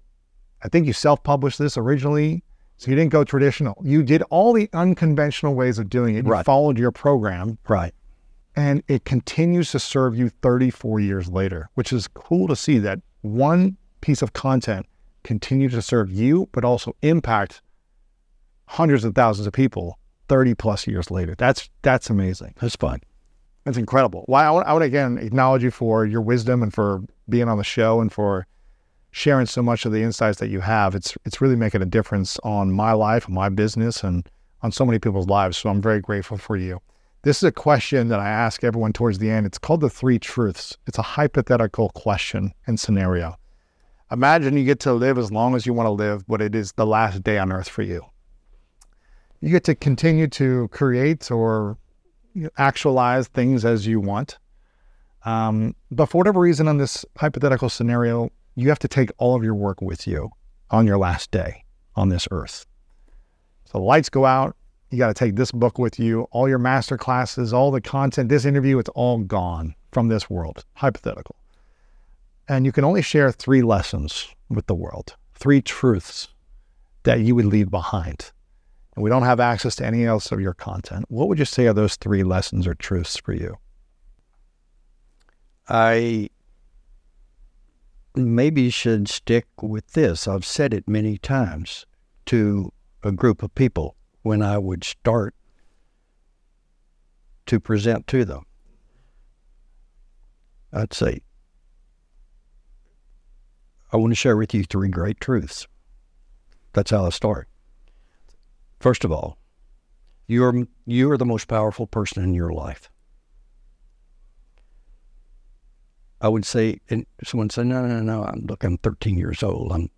Speaker 1: I think you self published this originally. So you didn't go traditional. You did all the unconventional ways of doing it. You
Speaker 2: Right.
Speaker 1: followed your program.
Speaker 2: Right.
Speaker 1: And it continues to serve you 34 years later, which is cool to see that one piece of content continues to serve you, but also impact hundreds of thousands of people 30 plus years later. That's that's amazing.
Speaker 2: That's fun.
Speaker 1: That's incredible. Well, I would, I would again acknowledge you for your wisdom and for being on the show and for sharing so much of the insights that you have. It's it's really making a difference on my life, my business, and on so many people's lives. So I'm very grateful for you. This is a question that I ask everyone towards the end. It's called the three truths. It's a hypothetical question and scenario. Imagine you get to live as long as you want to live, but it is the last day on earth for you. You get to continue to create or actualize things as you want. Um, but for whatever reason, on this hypothetical scenario, you have to take all of your work with you on your last day on this earth. So the lights go out. You got to take this book with you, all your master classes, all the content, this interview, it's all gone from this world, hypothetical. And you can only share three lessons with the world, three truths that you would leave behind. And we don't have access to any else of your content. What would you say are those three lessons or truths for you?
Speaker 2: I maybe you should stick with this. I've said it many times to a group of people when I would start to present to them. I'd say, I want to share with you three great truths. That's how I start. First of all, you're you are the most powerful person in your life. I would say, and someone said, no, no, no, I'm, look, I'm 13 years old. I'm,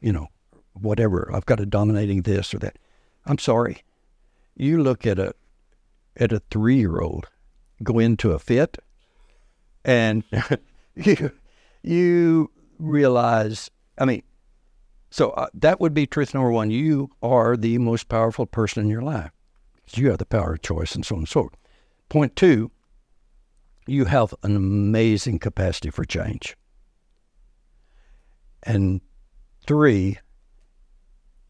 Speaker 2: you know, whatever. I've got a dominating this or that. I'm sorry. You look at a, at a three-year-old go into a fit and you, you realize, I mean, so uh, that would be truth number one. You are the most powerful person in your life. You have the power of choice and so on and so forth. Point two, you have an amazing capacity for change. And three,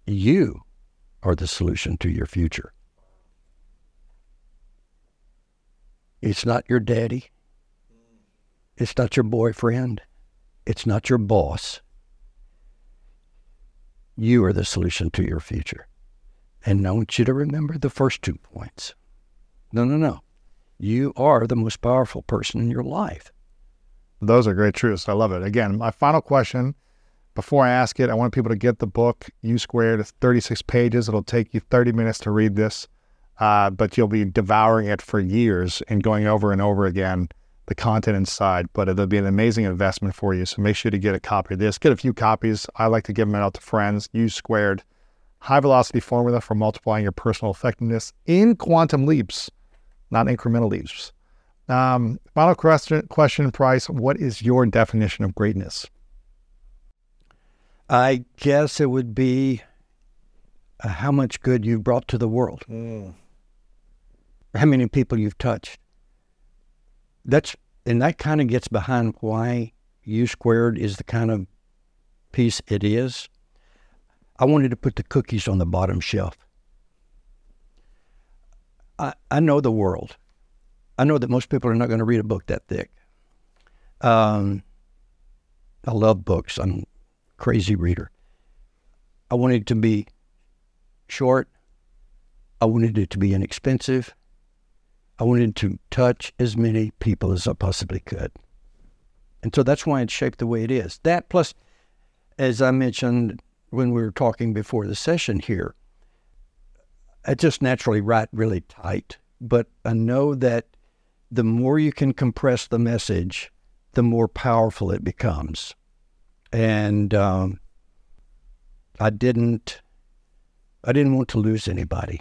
Speaker 2: you are the solution to your future. It's not your daddy. It's not your boyfriend. It's not your boss. You are the solution to your future. And I want you to remember the first two points. No, no, no. You are the most powerful person in your life.
Speaker 6: Those are great truths. I love it. Again, my final question before I ask it, I want people to get the book, You Squared. It's 36 pages. It'll take you 30 minutes to read this, uh, but you'll be devouring it for years and going over and over again the content inside. But it'll be an amazing investment for you. So make sure to get a copy of this. Get a few copies. I like to give them out to friends. You Squared, high velocity formula for multiplying your personal effectiveness in quantum leaps, not incremental leaps. Um, final question, question, Price. What is your definition of greatness?
Speaker 2: I guess it would be uh, how much good you've brought to the world. Mm. How many people you've touched. That's and that kind of gets behind why You squared is the kind of piece it is. I wanted to put the cookies on the bottom shelf. I, I know the world. I know that most people are not going to read a book that thick. Um, I love books. I'm a crazy reader. I wanted it to be short. I wanted it to be inexpensive. I wanted to touch as many people as I possibly could. And so that's why it's shaped the way it is. That plus, as I mentioned when we were talking before the session here, I just naturally write really tight. But I know that the more you can compress the message, the more powerful it becomes and um, I didn't I didn't want to lose anybody.